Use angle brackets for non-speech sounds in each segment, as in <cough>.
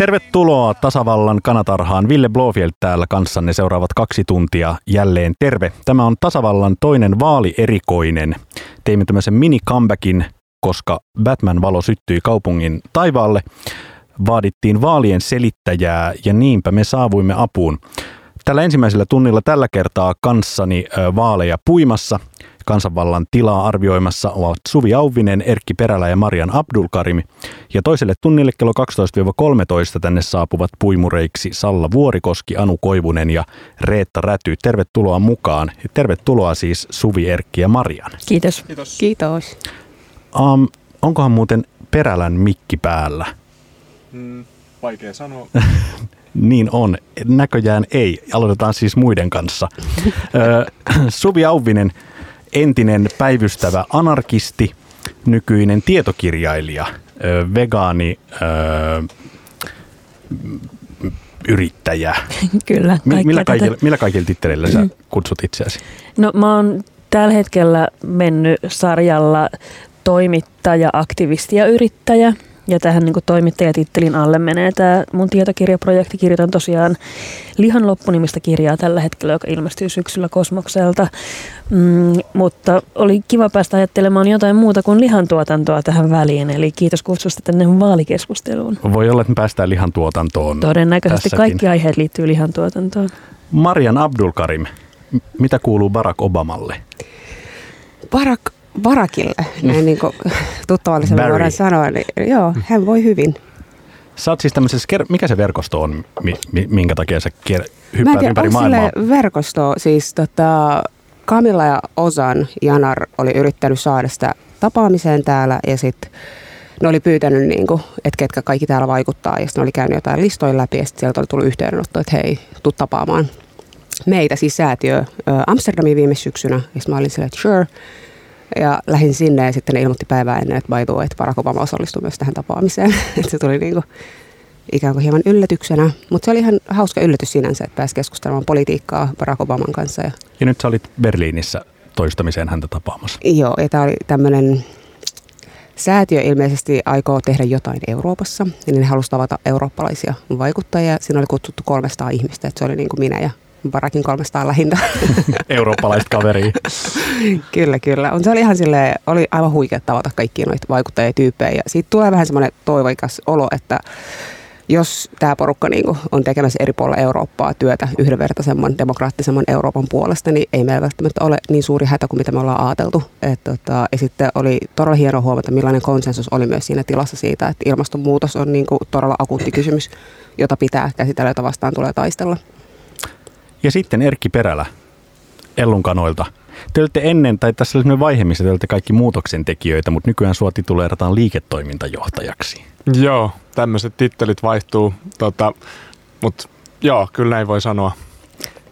Tervetuloa tasavallan kanatarhaan. Ville Blofield täällä kanssanne seuraavat kaksi tuntia jälleen terve. Tämä on tasavallan toinen vaalierikoinen. Teimme tämmöisen mini-comebackin, koska Batman-valo syttyi kaupungin taivaalle. Vaadittiin vaalien selittäjää ja niinpä me saavuimme apuun. Tällä ensimmäisellä tunnilla tällä kertaa kanssani vaaleja puimassa – Kansanvallan tilaa arvioimassa ovat Suvi Auvinen, Erkki Perälä ja Marian Abdulkarimi. Ja toiselle tunnille kello 12-13 tänne saapuvat puimureiksi Salla Vuorikoski, Anu Koivunen ja Reetta Räty. Tervetuloa mukaan. Tervetuloa siis Suvi, Erkki ja Marian. Kiitos. Kiitos. Kiitos. Um, onkohan muuten Perälän mikki päällä? Mm, vaikea sanoa. <laughs> Niin on. Näköjään ei. Aloitetaan siis muiden kanssa. Suvi Auvinen, entinen päivystävä anarkisti, nykyinen tietokirjailija, vegaani, yrittäjä. <laughs> Kyllä. Millä kaikilla, millä kaikilla titteleillä sä kutsut itseäsi? No mä oon tällä hetkellä mennyt sarjalla toimittaja, aktivisti ja yrittäjä. Ja tähän niin toimittajatittelin alle menee tämä mun tietokirjaprojekti. Kirjoitan tosiaan Lihan loppunimistä kirjaa tällä hetkellä, joka ilmestyy syksyllä Kosmokselta. Mm, mutta oli kiva päästä ajattelemaan jotain muuta kuin lihantuotantoa tähän väliin. Eli kiitos kutsusta tänne vaalikeskusteluun. Voi olla, että me päästään lihantuotantoon. Todennäköisesti tässäkin. kaikki aiheet liittyy lihantuotantoon. Marian Abdulkarim, mitä kuuluu Barack Obamalle? Barack Barakille, näin niin kuin tuttavallisemmin voidaan sanoa, niin joo, hän voi hyvin. Sä oot siis tämmöisessä, mikä se verkosto on, minkä takia sä hyppäät tiedä, ympäri maailmaa? verkosto, siis tota, Kamilla ja Osan Janar oli yrittänyt saada sitä tapaamiseen täällä ja sitten ne oli pyytänyt, niin kuin, että ketkä kaikki täällä vaikuttaa ja sitten oli käynyt jotain listoja läpi ja sitten sieltä oli tullut yhteydenotto, että hei, tuu tapaamaan meitä, siis säätiö Amsterdamiin viime syksynä ja sitten mä olin silleen, että sure. Ja lähdin sinne ja sitten ne ilmoitti päivää ennen, että by the way, että Barack Obama osallistui myös tähän tapaamiseen. <laughs> että se tuli niin kuin ikään kuin hieman yllätyksenä. Mutta se oli ihan hauska yllätys sinänsä, että pääsi keskustelemaan politiikkaa Barack Obaman kanssa. Ja, ja nyt sä olit Berliinissä toistamiseen häntä tapaamassa. Joo, ja tämä oli tämmöinen säätiö ilmeisesti aikoo tehdä jotain Euroopassa. Niin ne halusi tavata eurooppalaisia vaikuttajia. Siinä oli kutsuttu 300 ihmistä, että se oli niin kuin minä ja Barakin 300 lähintä. <laughs> Eurooppalaista kaveria. <laughs> kyllä, kyllä. On, se oli ihan sille, oli aivan huikea tavata kaikkia noita vaikuttajatyyppejä. Ja siitä tulee vähän semmoinen toiveikas olo, että jos tämä porukka niin on tekemässä eri puolilla Eurooppaa työtä yhdenvertaisemman, demokraattisemman Euroopan puolesta, niin ei meillä välttämättä ole niin suuri hätä kuin mitä me ollaan ajateltu. Et, tota, ja sitten oli todella hienoa huomata, millainen konsensus oli myös siinä tilassa siitä, että ilmastonmuutos on niin kuin todella akuutti kysymys, jota pitää käsitellä, jota vastaan tulee taistella. Ja sitten Erkki Perälä Ellunkanoilta. Te olette ennen, tai tässä oli vaihe, missä te olette kaikki muutoksen tekijöitä, mutta nykyään sua tituleerataan liiketoimintajohtajaksi. Joo, tämmöiset tittelit vaihtuu, tota, mutta joo, kyllä näin voi sanoa.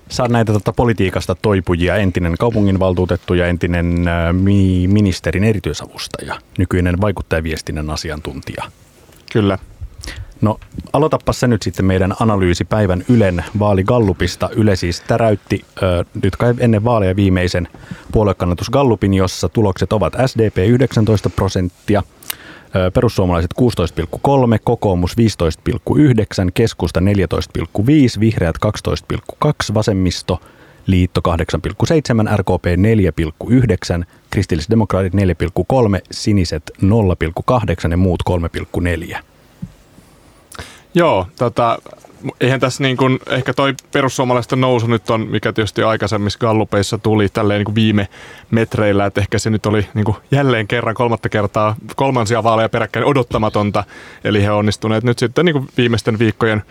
Sä näitä tota, politiikasta toipujia, entinen kaupunginvaltuutettu ja entinen äh, mi- ministerin erityisavustaja, nykyinen vaikuttajaviestinnän asiantuntija. Kyllä. No aloitapa se nyt sitten meidän analyysi päivän Ylen vaaligallupista. Yle siis täräytti ö, nyt kai ennen vaaleja viimeisen puoluekannatusgallupin, jossa tulokset ovat SDP 19 prosenttia, perussuomalaiset 16,3, kokoomus 15,9, keskusta 14,5, vihreät 12,2, vasemmisto liitto 8,7, RKP 4,9, kristillisdemokraatit 4,3, siniset 0,8 ja muut 3,4. Joo, tota, eihän tässä niin kuin, ehkä toi perussuomalaisten nousu nyt on, mikä tietysti aikaisemmissa gallupeissa tuli tälleen niin kuin viime metreillä, että ehkä se nyt oli niin kuin jälleen kerran kolmatta kertaa kolmansia vaaleja peräkkäin odottamatonta, eli he onnistuneet nyt sitten niin kuin viimeisten viikkojen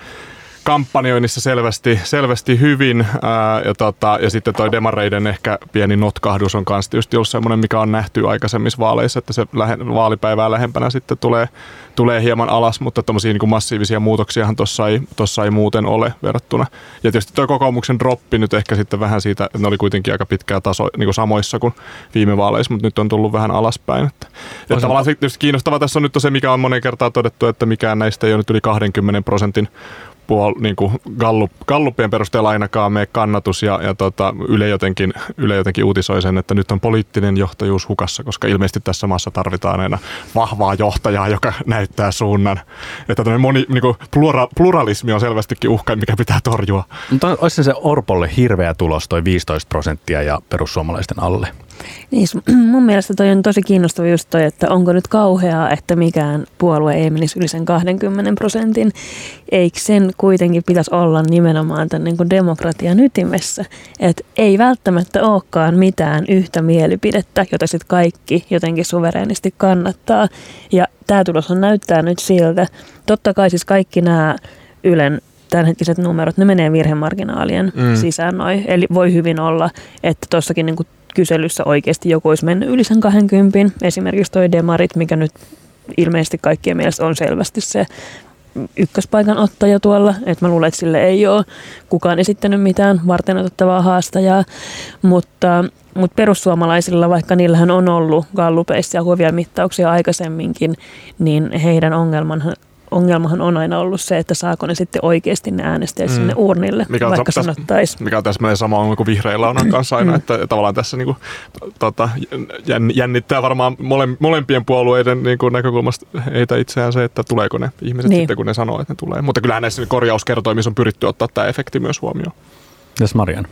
kampanjoinnissa selvästi, selvästi hyvin. Ää, ja, tota, ja sitten toi demareiden ehkä pieni notkahdus on kanssa just ollut semmoinen, mikä on nähty aikaisemmissa vaaleissa, että se lähe, vaalipäivää lähempänä sitten tulee, tulee hieman alas, mutta tämmöisiä niin massiivisia muutoksiahan tuossa ei, tossa ei muuten ole verrattuna. Ja tietysti tuo kokoomuksen droppi nyt ehkä sitten vähän siitä, että ne oli kuitenkin aika pitkää taso niin kuin samoissa kuin viime vaaleissa, mutta nyt on tullut vähän alaspäin. Että, että tavallaan tietysti kiinnostava tässä on nyt se, mikä on monen kertaa todettu, että mikään näistä ei ole nyt yli 20 prosentin puol, niin kuin gallup, gallupien perusteella ainakaan mene kannatus ja, ja tota, Yle, jotenkin, Yle jotenkin uutisoi sen, että nyt on poliittinen johtajuus hukassa, koska ilmeisesti tässä maassa tarvitaan aina vahvaa johtajaa, joka näyttää suunnan. Että moni, niin kuin plura, pluralismi on selvästikin uhka, mikä pitää torjua. Mutta olisi se Orpolle hirveä tulos, toi 15 prosenttia ja perussuomalaisten alle? Niin, <clears throat> mun mielestä toi on tosi kiinnostava just toi, että onko nyt kauheaa, että mikään puolue ei menisi yli sen 20 prosentin. Eikö sen kuitenkin pitäisi olla nimenomaan tämän niin demokratian ytimessä? Että ei välttämättä olekaan mitään yhtä mielipidettä, jota sitten kaikki jotenkin suvereenisti kannattaa. Ja tämä tulos on näyttää nyt siltä. Totta kai siis kaikki nämä Ylen tämänhetkiset numerot, ne menee virhemarginaalien mm. sisään noin. Eli voi hyvin olla, että tuossakin niin kyselyssä oikeasti joku olisi mennyt yli sen 20. Esimerkiksi toi Demarit, mikä nyt ilmeisesti kaikkien mielestä on selvästi se ykköspaikan ottaja tuolla. että mä luulen, että sille ei ole kukaan esittänyt mitään varten otettavaa haastajaa, mutta, mutta perussuomalaisilla, vaikka niillähän on ollut gallupeissa ja kovia mittauksia aikaisemminkin, niin heidän ongelmanhan ongelmahan on aina ollut se, että saako ne sitten oikeasti ne äänestäjät mm. sinne urnille, mikä on vaikka tässä, sanottaisiin. Mikä on täsmälleen sama ongelma kuin vihreillä on <clears throat> kanssa aina, mm. että tavallaan tässä niin kuin, tota, jännittää varmaan mole, molempien puolueiden niin kuin näkökulmasta heitä itseään se, että tuleeko ne ihmiset niin. sitten, kun ne sanoo, että ne tulee. Mutta kyllähän näissä korjauskertoimissa on pyritty ottaa tämä efekti myös huomioon. Yes, Marian.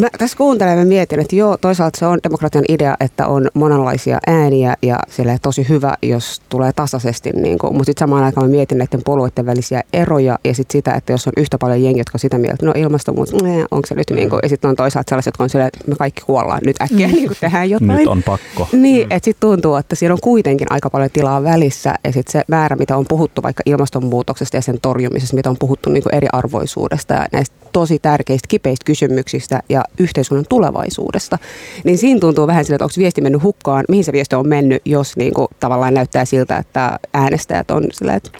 Mä tässä kuuntelen ja mietin, että joo, toisaalta se on demokratian idea, että on monenlaisia ääniä ja sille tosi hyvä, jos tulee tasaisesti. Niin kuin, mutta sitten samaan aikaan mä mietin näiden puolueiden välisiä eroja ja sitten sitä, että jos on yhtä paljon jengiä, jotka on sitä mieltä, no ilmastonmuutos, nee, onko se nyt niin kuin, ja sitten on toisaalta sellaiset, jotka on silleen, että me kaikki kuollaan nyt äkkiä, mm. niin kuin tehdään jotain. Nyt on pakko. Niin, mm. että sitten tuntuu, että siinä on kuitenkin aika paljon tilaa välissä ja sitten se määrä, mitä on puhuttu vaikka ilmastonmuutoksesta ja sen torjumisesta, mitä on puhuttu niin kuin eriarvoisuudesta ja näistä tosi tärkeistä kipeistä kysymyksistä ja yhteiskunnan tulevaisuudesta. Niin siinä tuntuu vähän siltä, että onko viesti mennyt hukkaan, mihin se viesti on mennyt, jos niin kuin tavallaan näyttää siltä, että äänestäjät on sillä, että...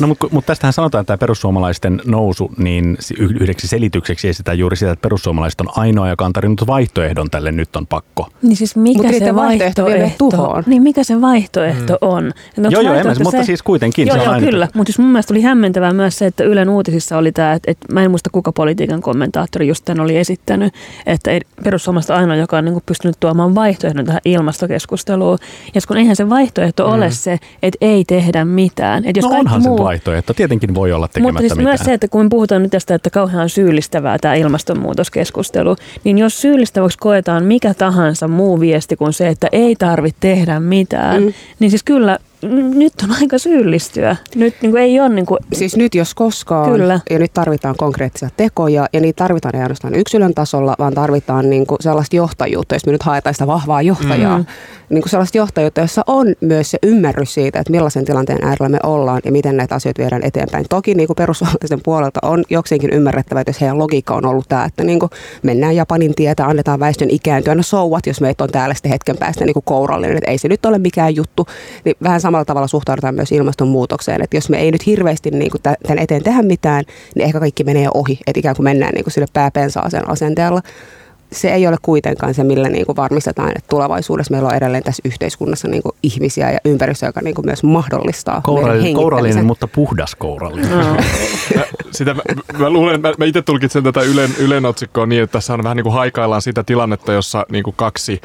No mutta mut tästähän sanotaan, että tämä perussuomalaisten nousu, niin yhdeksi selitykseksi esitään juuri sitä, että perussuomalaiset on ainoa, joka on tarjonnut vaihtoehdon tälle nyt on pakko. Niin siis mikä Mut se vaihtoehto, vaihtoehto niin mikä se vaihtoehto mm. on? No, joo, joo, se... mutta siis kuitenkin. Joo, se joo, kyllä. Mutta siis mun mielestä oli hämmentävää myös se, että Ylen uutisissa oli tämä, että, että mä en muista kuka politiikan kommentaattori just tämän oli esittänyt, että perussuomalaiset ainoa, joka on niin kuin pystynyt tuomaan vaihtoehdon tähän ilmastokeskusteluun. Ja kun eihän se vaihtoehto mm. ole se, että ei tehdä mitään. Että jos no onhan muu... se vaihtoehto. Tietenkin voi olla tekemättä Mutta siis mitään. myös se, että kun puhutaan nyt tästä, että kauhean syyllistävää tämä ilmastonmuutoskeskustelu, niin jos syyllistäväksi koetaan mikä tahansa muu viesti kuin se, että ei tarvitse tehdä mitään, mm. niin siis kyllä nyt on aika syyllistyä. Nyt niin kuin ei ole niin kuin... Siis nyt jos koskaan. Kyllä. Ja nyt tarvitaan konkreettisia tekoja ja niitä tarvitaan ei ainoastaan yksilön tasolla, vaan tarvitaan niin kuin sellaista johtajuutta, jos me nyt haetaan sitä vahvaa johtajaa. Mm. Niin kuin sellaista johtajuutta, jossa on myös se ymmärrys siitä, että millaisen tilanteen äärellä me ollaan ja miten näitä asioita viedään eteenpäin. Toki niin kuin perussuomalaisen puolelta on jokseenkin ymmärrettävä, että jos heidän logiikka on ollut tämä, että niin kuin mennään Japanin tietä, annetaan väestön ikääntyä, no souvat, jos meitä on täällä sitten hetken päästä niin kuin kourallinen, että ei se nyt ole mikään juttu. Niin vähän samalla tavalla suhtaudutaan myös ilmastonmuutokseen. Että jos me ei nyt hirveästi niin kuin tämän eteen tehdä mitään, niin ehkä kaikki menee ohi. Että ikään kuin mennään niin kuin sille pääpensaaseen asenteella se ei ole kuitenkaan se, millä niin kuin varmistetaan, että tulevaisuudessa meillä on edelleen tässä yhteiskunnassa niin kuin ihmisiä ja ympäristö, joka niin kuin myös mahdollistaa Kourallinen, kourallinen mutta puhdas kourallinen. No. <laughs> sitä, mä, mä, luulen, mä, mä itse tulkitsen tätä Ylen, Ylen otsikkoa niin, että tässä on vähän niin kuin haikaillaan sitä tilannetta, jossa niin kuin kaksi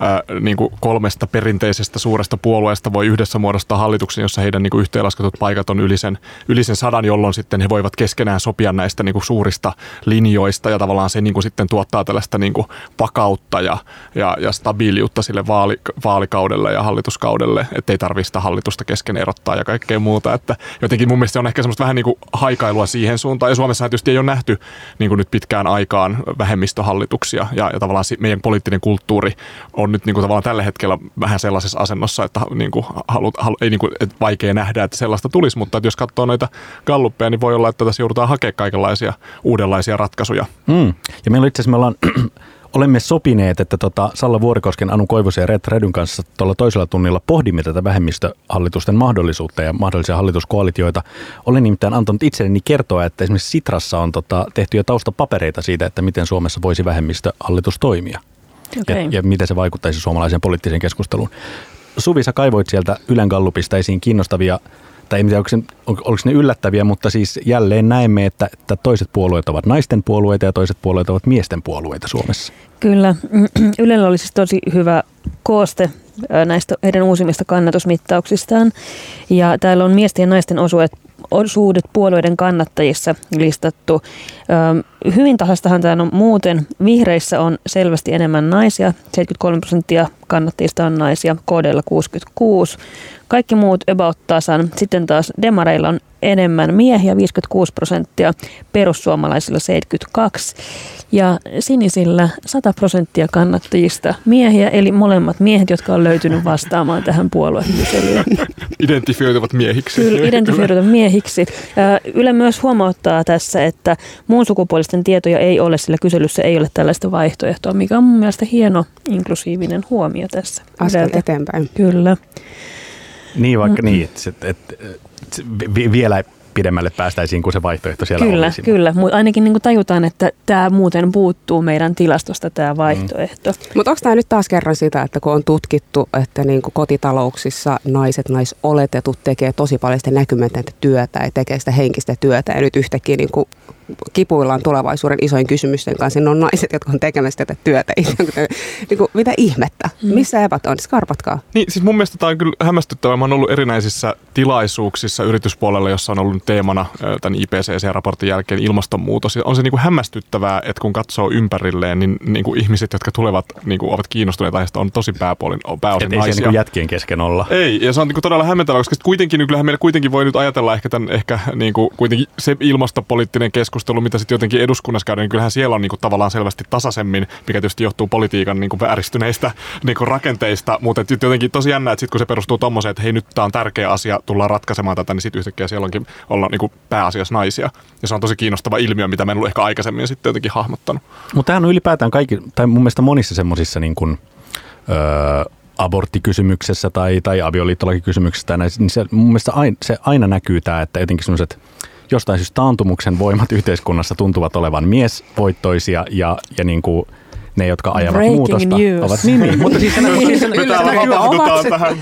ää, niin kuin kolmesta perinteisestä suuresta puolueesta voi yhdessä muodostaa hallituksen, jossa heidän niin kuin yhteenlasketut paikat on yli sen, yli sen sadan, jolloin sitten he voivat keskenään sopia näistä niin kuin suurista linjoista. Ja tavallaan se niin kuin sitten tuottaa tällaista niin kuin vakautta ja, ja, ja stabiiliutta sille vaali, vaalikaudelle ja hallituskaudelle, ettei tarvitse sitä hallitusta kesken erottaa ja kaikkea muuta. Että jotenkin mun mielestä on ehkä semmoista vähän niin kuin haikailua siihen suuntaan. Ja Suomessa tietysti ei ole nähty niin kuin nyt pitkään aikaan vähemmistöhallituksia. Ja, ja tavallaan meidän poliittinen kulttuuri on on nyt niin kuin tavallaan tällä hetkellä vähän sellaisessa asennossa, että niin kuin halu, halu, ei niin kuin, että vaikea nähdä, että sellaista tulisi, mutta että jos katsoo noita galluppeja, niin voi olla, että tässä joudutaan hakemaan kaikenlaisia uudenlaisia ratkaisuja. Mm. Ja meillä itse asiassa me ollaan <clears throat> olemme sopineet, että tota Salla Vuorikosken, Anu Koivusen ja Red Redyn kanssa tuolla toisella tunnilla pohdimme tätä vähemmistöhallitusten mahdollisuutta ja mahdollisia hallituskoalitioita. Olen nimittäin antanut itselleni kertoa, että esimerkiksi Sitrassa on tota, tehty jo taustapapereita siitä, että miten Suomessa voisi vähemmistöhallitus toimia okay. ja, ja miten se vaikuttaisi suomalaiseen poliittiseen keskusteluun. Suvi, sä kaivoit sieltä Ylen Gallupista esiin kiinnostavia tai en tiedä, onko, se, oliko ne yllättäviä, mutta siis jälleen näemme, että, että toiset puolueet ovat naisten puolueita ja toiset puolueet ovat miesten puolueita Suomessa. Kyllä. <clears throat> Ylellä oli siis tosi hyvä kooste näistä heidän uusimmista kannatusmittauksistaan. Ja täällä on miesten ja naisten osuudet, osuudet puolueiden kannattajissa listattu. Hyvin tasastahan tämä on muuten. Vihreissä on selvästi enemmän naisia, 73 prosenttia kannattajista on naisia, KDlla 66. Kaikki muut about tasan. Sitten taas demareilla on enemmän miehiä, 56 prosenttia, perussuomalaisilla 72 ja sinisillä 100 prosenttia kannattajista miehiä, eli molemmat miehet, jotka on löytynyt vastaamaan tähän puoluekyselyyn. <laughs> Identifioituvat miehiksi. Kyllä, identifioituvat miehiksi. Yle myös huomauttaa tässä, että muun sukupuolisten tietoja ei ole, sillä kyselyssä ei ole tällaista vaihtoehtoa, mikä on mun mielestä hieno inklusiivinen huomio tässä. Askel eteenpäin. Kyllä. Niin, vaikka mm-hmm. niin, että, että, että vielä pidemmälle päästäisiin kuin se vaihtoehto siellä kyllä, olisi. Kyllä, kyllä. Ainakin niin kuin tajutaan, että tämä muuten puuttuu meidän tilastosta tämä vaihtoehto. Mm. Mutta onko tämä nyt taas kerran sitä, että kun on tutkittu, että niin kuin kotitalouksissa naiset, naisoletetut tekee tosi paljon sitä näkymätöntä työtä ja tekee sitä henkistä työtä ja nyt yhtäkkiä niin kuin kipuillaan tulevaisuuden isoin kysymysten kanssa. Ne on naiset, jotka on tekemässä tätä työtä. <laughs> niin kuin, mitä ihmettä? Mm. Missä evät on? Skarpatkaa. Niin, siis mun mielestä tämä on kyllä hämmästyttävää. Mä oon ollut erinäisissä tilaisuuksissa yrityspuolella, jossa on ollut teemana tämän IPCC-raportin jälkeen ilmastonmuutos. Ja on se niin kuin hämmästyttävää, että kun katsoo ympärilleen, niin, niin kuin ihmiset, jotka tulevat, niin kuin ovat kiinnostuneita aiheesta, on tosi pääpuolin, pääosin naisia. Ei se niin jätkien kesken olla. Ei, ja se on niin kuin todella hämmentävää, koska kuitenkin, niin kyllähän meillä kuitenkin voi nyt ajatella ehkä, tämän, ehkä niin kuin, kuitenkin se ilmastopoliittinen keskustelu, mitä sitten jotenkin eduskunnassa käydään, niin kyllähän siellä on niin kuin tavallaan selvästi tasaisemmin, mikä tietysti johtuu politiikan niin kuin vääristyneistä niin kuin rakenteista, mutta jotenkin tosi jännä, että sitten kun se perustuu tommoseen, että hei nyt tämä on tärkeä asia, tullaan ratkaisemaan tätä, niin sitten yhtäkkiä siellä onkin olla niin kuin pääasiassa naisia. Ja se on tosi kiinnostava ilmiö, mitä mä en ollut ehkä aikaisemmin sitten jotenkin hahmottanut. Mutta tämähän on ylipäätään kaikki, tai mun mielestä monissa semmoisissa niin kuin, öö, aborttikysymyksessä tai, tai avioliittolakikysymyksessä, niin se, mun mielestä aina, se aina näkyy tämä, että jotenkin semmoiset jostain syystä taantumuksen voimat yhteiskunnassa tuntuvat olevan miesvoittoisia ja, ja niin kuin ne, jotka ajavat Breaking muutosta, news. ovat niin, niin, <laughs> mutta siis se, siis se,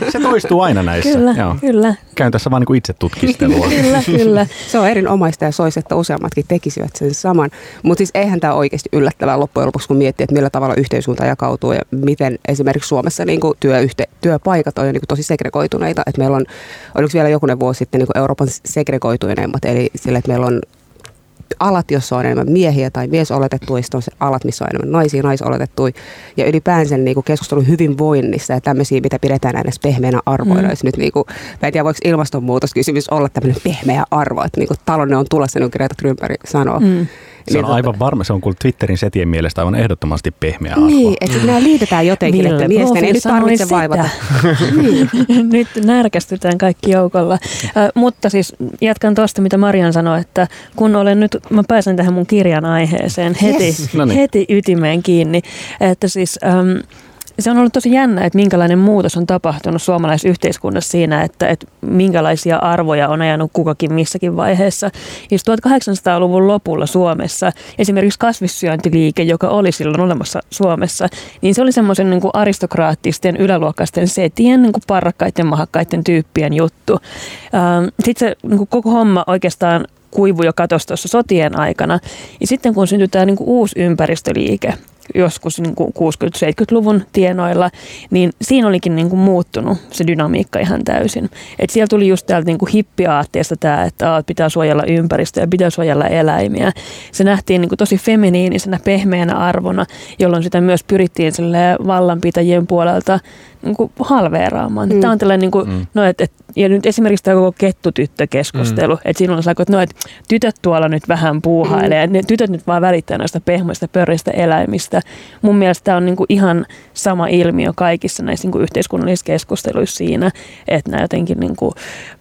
se, se toistuu aina näissä. Kyllä, Joo. kyllä. Käyn tässä vaan niin itse tutkistelua. <laughs> kyllä, kyllä. Se on erinomaista ja soisi, että useammatkin tekisivät sen saman. Mutta siis eihän tämä oikeasti yllättävää loppujen lopuksi, kun miettii, että millä tavalla yhteiskunta jakautuu ja miten esimerkiksi Suomessa niin kuin työyhte, työpaikat on jo niin kuin tosi segregoituneita. Että meillä on, oliko vielä jokunen vuosi sitten niin kuin Euroopan segregoituneimmat, eli sille, että meillä on alat, jossa on enemmän miehiä tai miesoletettuja, sitten on se alat, missä on enemmän naisia, naisoletettuja. Ja ylipäänsä niin kuin keskustelu hyvinvoinnista ja tämmöisiä, mitä pidetään näinä pehmeänä arvoina. Mm. nyt niin kuin, mä en tiedä, voiko ilmastonmuutoskysymys olla tämmöinen pehmeä arvo, että niin kuin talouden on tulossa, niin kuin Greta Thunberg sanoo. Mm. Se on niin, aivan varma, se on kuin Twitterin setien mielestä aivan ehdottomasti pehmeä arvo. Niin, että nämä liitetään jotenkin, Ville, että miesten ei nyt tarvitse sitä. vaivata. <laughs> niin. nyt närkästytään kaikki joukolla. Äh, mutta siis jatkan tuosta, mitä Marian sanoi, että kun olen nyt, mä pääsen tähän mun kirjan aiheeseen heti, yes. no niin. heti ytimeen kiinni, että siis... Ähm, se on ollut tosi jännä, että minkälainen muutos on tapahtunut suomalaisyhteiskunnassa siinä, että, että minkälaisia arvoja on ajanut kukakin missäkin vaiheessa. Siis 1800-luvun lopulla Suomessa esimerkiksi kasvissyöntiliike, joka oli silloin olemassa Suomessa, niin se oli semmoisen niin aristokraattisten yläluokkaisten setien, niin kuin parrakkaiden, mahakkaiden tyyppien juttu. Ähm, Sitten se niin kuin koko homma oikeastaan kuivu jo katosi tuossa sotien aikana. Ja sitten kun syntyi tämä niin kuin uusi ympäristöliike, joskus niin 60-70-luvun tienoilla, niin siinä olikin niin kuin muuttunut se dynamiikka ihan täysin. Et siellä tuli just täältä niin kuin hippiaatteesta tämä, että pitää suojella ympäristöä ja pitää suojella eläimiä. Se nähtiin niin kuin tosi feminiinisenä, pehmeänä arvona, jolloin sitä myös pyrittiin vallanpitäjien puolelta niin kuin halveeraamaan. Mm. Tämä on tällainen, niin kuin, mm. no, et, et, ja nyt esimerkiksi tämä koko kettutyttökeskustelu, mm. että silloin on että no, että tytöt tuolla nyt vähän puuhailee, mm. ne tytöt nyt vaan välittää noista pehmoista, pörristä eläimistä. Mun mielestä tämä on niin kuin ihan sama ilmiö kaikissa näissä niin kuin yhteiskunnallisissa keskusteluissa siinä, että nämä jotenkin niin kuin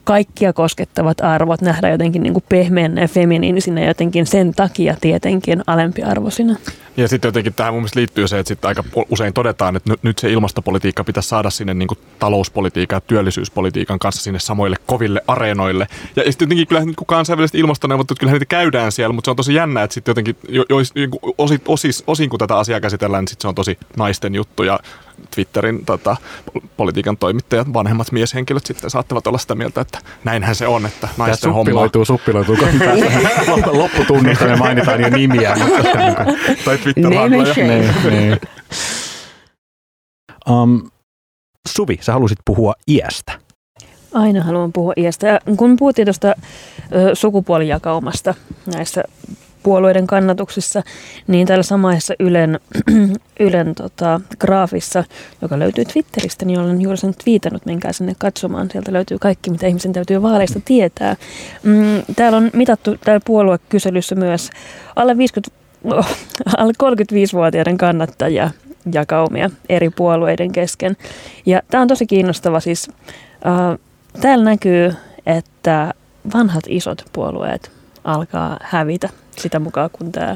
kaikkia koskettavat arvot nähdään jotenkin niin kuin pehmeänä ja feminiinisinä ja jotenkin sen takia tietenkin alempiarvoisina. Ja sitten jotenkin tähän mun mielestä liittyy se, että sitten aika usein todetaan, että nyt se ilmastopolitiikka pitäisi saada sinne niin kuin talouspolitiikan ja työllisyyspolitiikan kanssa sinne samoille koville areenoille. Ja, ja sitten jotenkin kyllähän niin kansainväliset ilmastoneuvottelut, kyllähän niitä käydään siellä, mutta se on tosi jännä, että sitten jotenkin jo, jo, niin osin, osin, osin, kun tätä asiaa käsitellään, niin sitten se on tosi naisten juttu ja Twitterin tota, politiikan toimittajat, vanhemmat mieshenkilöt sitten saattavat olla sitä mieltä, että näinhän se on, että naisten homma... Suppiloituu, suppiloituu, <laughs> kun lopputunnista me mainitaan jo nimiä. Mutta, tai twitter niin, niin. <laughs> Um, Suvi, sä halusit puhua iästä. Aina haluan puhua iästä. Ja kun puhuttiin tuosta sukupuolijakaumasta näissä puolueiden kannatuksissa, niin täällä samaisessa Ylen, <clears throat> Ylen tota, graafissa, joka löytyy Twitteristä, niin olen juuri sen viitannut, menkää sinne katsomaan. Sieltä löytyy kaikki, mitä ihmisen täytyy vaaleista tietää. Mm, täällä on mitattu täällä puoluekyselyssä myös alle 50 oh, alle 35-vuotiaiden kannattajia jakaumia eri puolueiden kesken. Ja tämä on tosi kiinnostava siis. Äh, täällä näkyy, että vanhat isot puolueet alkaa hävitä sitä mukaan, kun tämä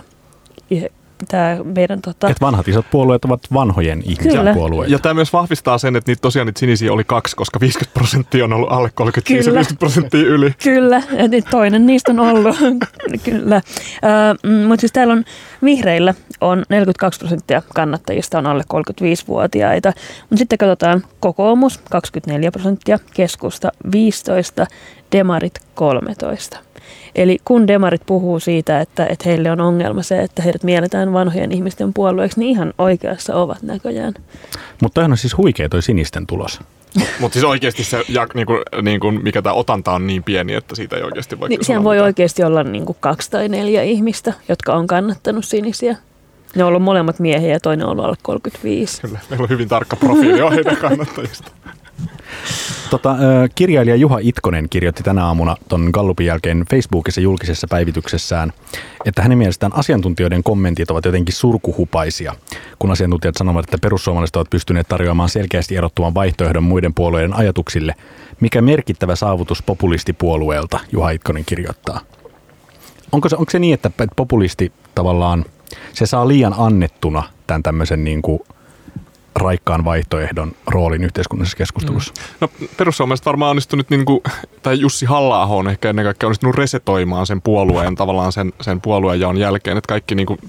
tämä meidän... Tota... Et vanhat isot puolueet ovat vanhojen ihmisten puolueita. Ja tämä myös vahvistaa sen, että niitä tosiaan niitä sinisiä oli kaksi, koska 50 prosenttia on ollut alle 35 Kyllä. 50 prosenttia yli. Kyllä, ja toinen niistä on ollut. <laughs> Kyllä. Uh, Mutta siis täällä on vihreillä on 42 prosenttia kannattajista on alle 35-vuotiaita. Mutta sitten katsotaan kokoomus 24 prosenttia, keskusta 15, demarit 13. Eli kun demarit puhuu siitä, että, että heille on ongelma se, että heidät mielletään vanhojen ihmisten puolueeksi, niin ihan oikeassa ovat näköjään. Mutta on siis huikea toi sinisten tulos. Mutta siis oikeasti se, ja, niin kuin, niin kuin, mikä tämä otanta on niin pieni, että siitä ei oikeasti voi niin, voi mitään. oikeasti olla niin kuin kaksi tai neljä ihmistä, jotka on kannattanut sinisiä. Ne on ollut molemmat miehiä ja toinen on ollut alle 35. Kyllä, meillä on hyvin tarkka profiili heidän kannattajista. Tota, kirjailija Juha Itkonen kirjoitti tänä aamuna tuon Gallupin jälkeen Facebookissa julkisessa päivityksessään, että hänen mielestään asiantuntijoiden kommentit ovat jotenkin surkuhupaisia, kun asiantuntijat sanovat, että perussuomalaiset ovat pystyneet tarjoamaan selkeästi erottuvan vaihtoehdon muiden puolueiden ajatuksille. Mikä merkittävä saavutus populistipuolueelta, Juha Itkonen kirjoittaa. Onko se, onko se niin, että populisti tavallaan, se saa liian annettuna tämän tämmöisen niin kuin – raikkaan vaihtoehdon roolin yhteiskunnallisessa keskustelussa? Mm. No perussuomalaiset varmaan onnistunut, niin kuin, tai Jussi halla on ehkä ennen kaikkea onnistunut resetoimaan sen puolueen tavallaan sen, sen puolueen jaon jälkeen, että kaikki niin kuin,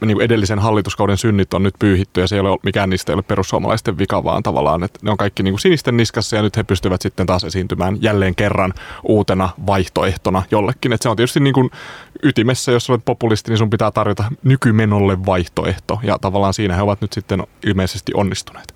niin kuin edellisen hallituskauden synnit on nyt pyyhitty ja se ei ole, mikään niistä ei ole perussuomalaisten vika, vaan tavallaan, että ne on kaikki niin kuin sinisten niskassa ja nyt he pystyvät sitten taas esiintymään jälleen kerran uutena vaihtoehtona jollekin. Että se on tietysti niin kuin ytimessä, jos olet populisti, niin sun pitää tarjota nykymenolle vaihtoehto ja tavallaan siinä he ovat nyt sitten ilmeisesti onnistuneet.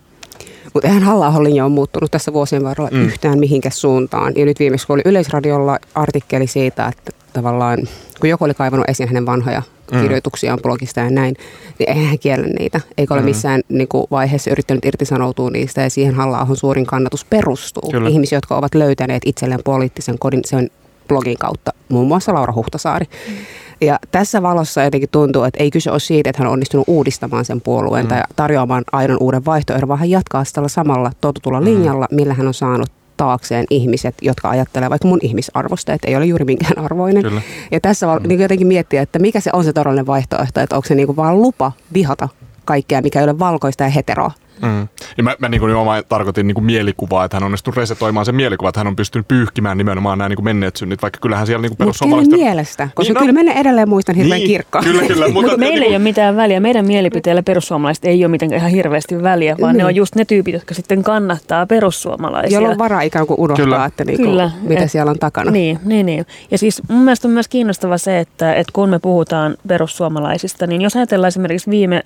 Mutta eihän halla ole muuttunut tässä vuosien varrella mm. yhtään mihinkä suuntaan. Ja nyt viimeksi oli Yleisradiolla artikkeli siitä, että tavallaan kun joku oli kaivannut esiin hänen vanhoja mm. kirjoituksiaan blogista ja näin, niin eihän hän kiellä niitä. Eikä ole mm. missään niin kuin, vaiheessa yrittänyt irtisanoutua niistä ja siihen halla suurin kannatus perustuu. Kyllä. Ihmisiä, jotka ovat löytäneet itselleen poliittisen kodin sen blogin kautta, muun muassa Laura Huhtasaari. Mm. Ja tässä valossa jotenkin tuntuu, että ei kyse ole siitä, että hän on onnistunut uudistamaan sen puolueen mm. tai tarjoamaan aidon uuden vaihtoehdon, vaan hän jatkaa tällä samalla totutulla mm. linjalla, millä hän on saanut taakseen ihmiset, jotka ajattelevat vaikka mun ihmisarvosta, että ei ole juuri minkään arvoinen. Kyllä. Ja tässä mm. niin jotenkin miettiä, että mikä se on se todellinen vaihtoehto, että onko se niin kuin vaan lupa vihata kaikkea, mikä ei ole valkoista ja heteroa. Mm. Ja mä, mä niin kuin tarkoitin niin kuin mielikuvaa, että hän on onnistunut resetoimaan sen mielikuva, että hän on pystynyt pyyhkimään nimenomaan nämä niin kuin menneet synnit, vaikka kyllähän siellä niin perussuomalaisten... mielestä? Koska niin, no, kyllä minä edelleen muistan hirveän niin, kirkkaan. Kyllä, kyllä. <laughs> Mutta, mutta meillä niin kuin... ei ole mitään väliä. Meidän mielipiteillä perussuomalaiset ei ole mitenkään ihan hirveästi väliä, vaan niin. ne on just ne tyypit, jotka sitten kannattaa perussuomalaisia. Jolla on varaa ikään kuin unohtaa, kyllä. että niin kuin, kyllä. mitä Et, siellä on takana. Niin, niin, niin. Ja siis mun mielestä on myös kiinnostava se, että, että kun me puhutaan perussuomalaisista, niin jos ajatellaan esimerkiksi viime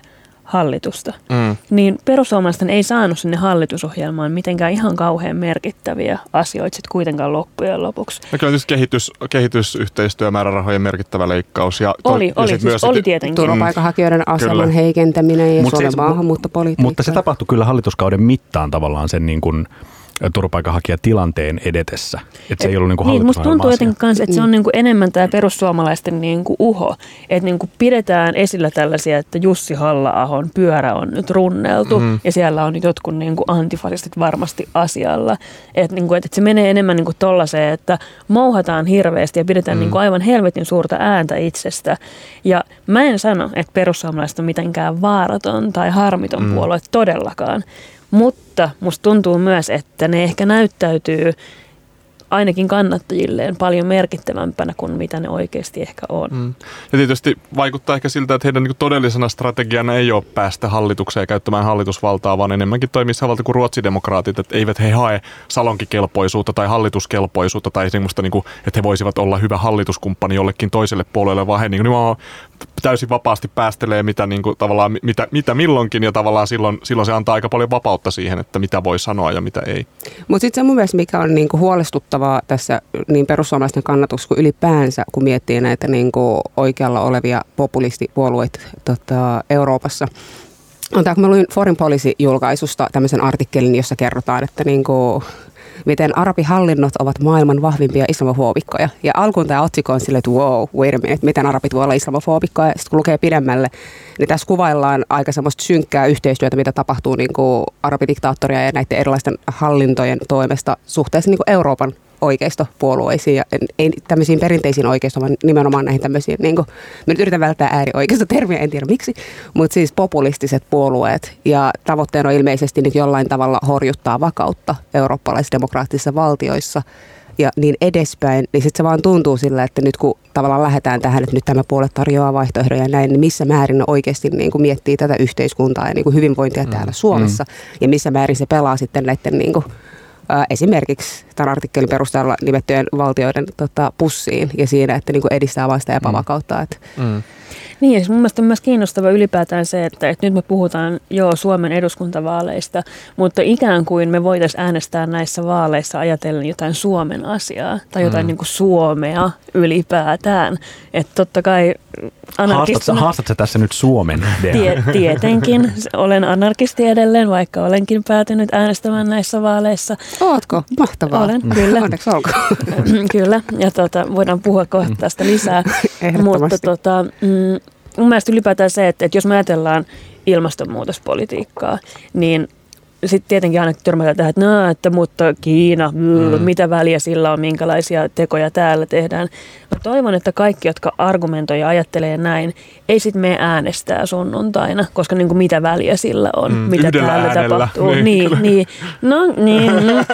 hallitusta, mm. niin perussuomalaisten ei saanut sinne hallitusohjelmaan mitenkään ihan kauhean merkittäviä asioita sitten kuitenkaan loppujen lopuksi. No kyllä tietysti kehitys, kehitysyhteistyömäärärahojen merkittävä leikkaus. Ja to, oli, ja oli, siis myös oli tietenkin. Turvapaikanhakijoiden aseman kyllä. heikentäminen ja Suomen maahanmuuttopolitiikka. Mutta se tapahtui kyllä hallituskauden mittaan tavallaan sen niin kuin turvapaikanhakijatilanteen edetessä. Että se ei ollut niin kuin niin, musta tuntuu jotenkin kanssa, että se on niin kuin enemmän tämä perussuomalaisten niin kuin uho. Että niin kuin pidetään esillä tällaisia, että Jussi halla pyörä on nyt runneltu mm. ja siellä on jotkut niin kuin antifasistit varmasti asialla. Että niin kuin, että se menee enemmän niin kuin tollaiseen, että mouhataan hirveästi ja pidetään mm. niin kuin aivan helvetin suurta ääntä itsestä. Ja mä en sano, että perussuomalaiset on mitenkään vaaraton tai harmiton mm. puolue todellakaan. Mutta musta tuntuu myös, että ne ehkä näyttäytyy ainakin kannattajilleen paljon merkittävämpänä kuin mitä ne oikeasti ehkä on. Mm. Ja tietysti vaikuttaa ehkä siltä, että heidän niin todellisena strategiana ei ole päästä hallitukseen käyttämään hallitusvaltaa, vaan enemmänkin toimii samalta kuin ruotsidemokraatit, että eivät he hae salonkikelpoisuutta tai hallituskelpoisuutta tai semmoista, niin kuin, että he voisivat olla hyvä hallituskumppani jollekin toiselle puolelle, vaan he niin kuin, täysin vapaasti päästelee mitä, niin kuin, tavallaan, mitä, mitä milloinkin ja tavallaan silloin, silloin se antaa aika paljon vapautta siihen, että mitä voi sanoa ja mitä ei. Mutta sitten se mun mielestä, mikä on niin kuin huolestuttavaa tässä niin perussuomalaisten kannatuksessa kuin ylipäänsä, kun miettii näitä niin kuin oikealla olevia populistipuolueita tota, Euroopassa, on tämä, kun mä luin Foreign Policy-julkaisusta tämmöisen artikkelin, jossa kerrotaan, että niin kuin miten arabihallinnot ovat maailman vahvimpia islamofoobikkoja. Ja alkuun tämä otsikko on silleen, että wow, wait a minute, miten arabit voi olla islamofoobikkoja. Sitten kun lukee pidemmälle, niin tässä kuvaillaan aika semmoista synkkää yhteistyötä, mitä tapahtuu niin kuin arabidiktaattoria ja näiden erilaisten hallintojen toimesta suhteessa niin kuin Euroopan oikeistopuolueisiin ja ei tämmöisiin perinteisiin oikeisto, vaan nimenomaan näihin tämmöisiin, niin kuin, mä nyt yritän välttää äärioikeistotermiä, en tiedä miksi, mutta siis populistiset puolueet ja tavoitteena on ilmeisesti nyt jollain tavalla horjuttaa vakautta eurooppalaisissa demokraattisissa valtioissa ja niin edespäin, niin sitten se vaan tuntuu sillä, että nyt kun tavallaan lähdetään tähän, että nyt tämä puolue tarjoaa vaihtoehtoja ja näin, niin missä määrin ne oikeasti niin kuin miettii tätä yhteiskuntaa ja niin kuin hyvinvointia mm, täällä Suomessa mm. ja missä määrin se pelaa sitten näiden niin kuin esimerkiksi tämän artikkelin perusteella nimettyjen valtioiden tota, pussiin ja siinä, että niin kuin edistää vain sitä epävakautta. Mm. Että. Mm. Niin, ja siis mun mielestä on myös kiinnostava ylipäätään se, että, että nyt me puhutaan jo Suomen eduskuntavaaleista, mutta ikään kuin me voitaisiin äänestää näissä vaaleissa ajatellen jotain Suomen asiaa tai jotain mm. niin kuin Suomea ylipäätään. Että totta kai anarkistina... Haastatko tässä nyt Suomen Tie, tietenkin. Olen anarkisti edelleen, vaikka olenkin päätynyt äänestämään näissä vaaleissa. Ootko? Mahtavaa. Olen, kyllä. Onneksi olkoon. kyllä, ja tuota, voidaan puhua kohta tästä lisää. <laughs> Mutta tuota, mm, mun mielestä ylipäätään se, että, että jos me ajatellaan ilmastonmuutospolitiikkaa, niin sitten tietenkin aina törmätään tähän, että, no, että mutta Kiina, mm, mm. mitä väliä sillä on, minkälaisia tekoja täällä tehdään. Mä toivon, että kaikki, jotka argumentoi ja ajattelee näin, ei sitten mene äänestää sunnuntaina, koska niin kuin mitä väliä sillä on, mm, mitä täällä äänellä. tapahtuu. Niin, niin, niin. No niin, mm.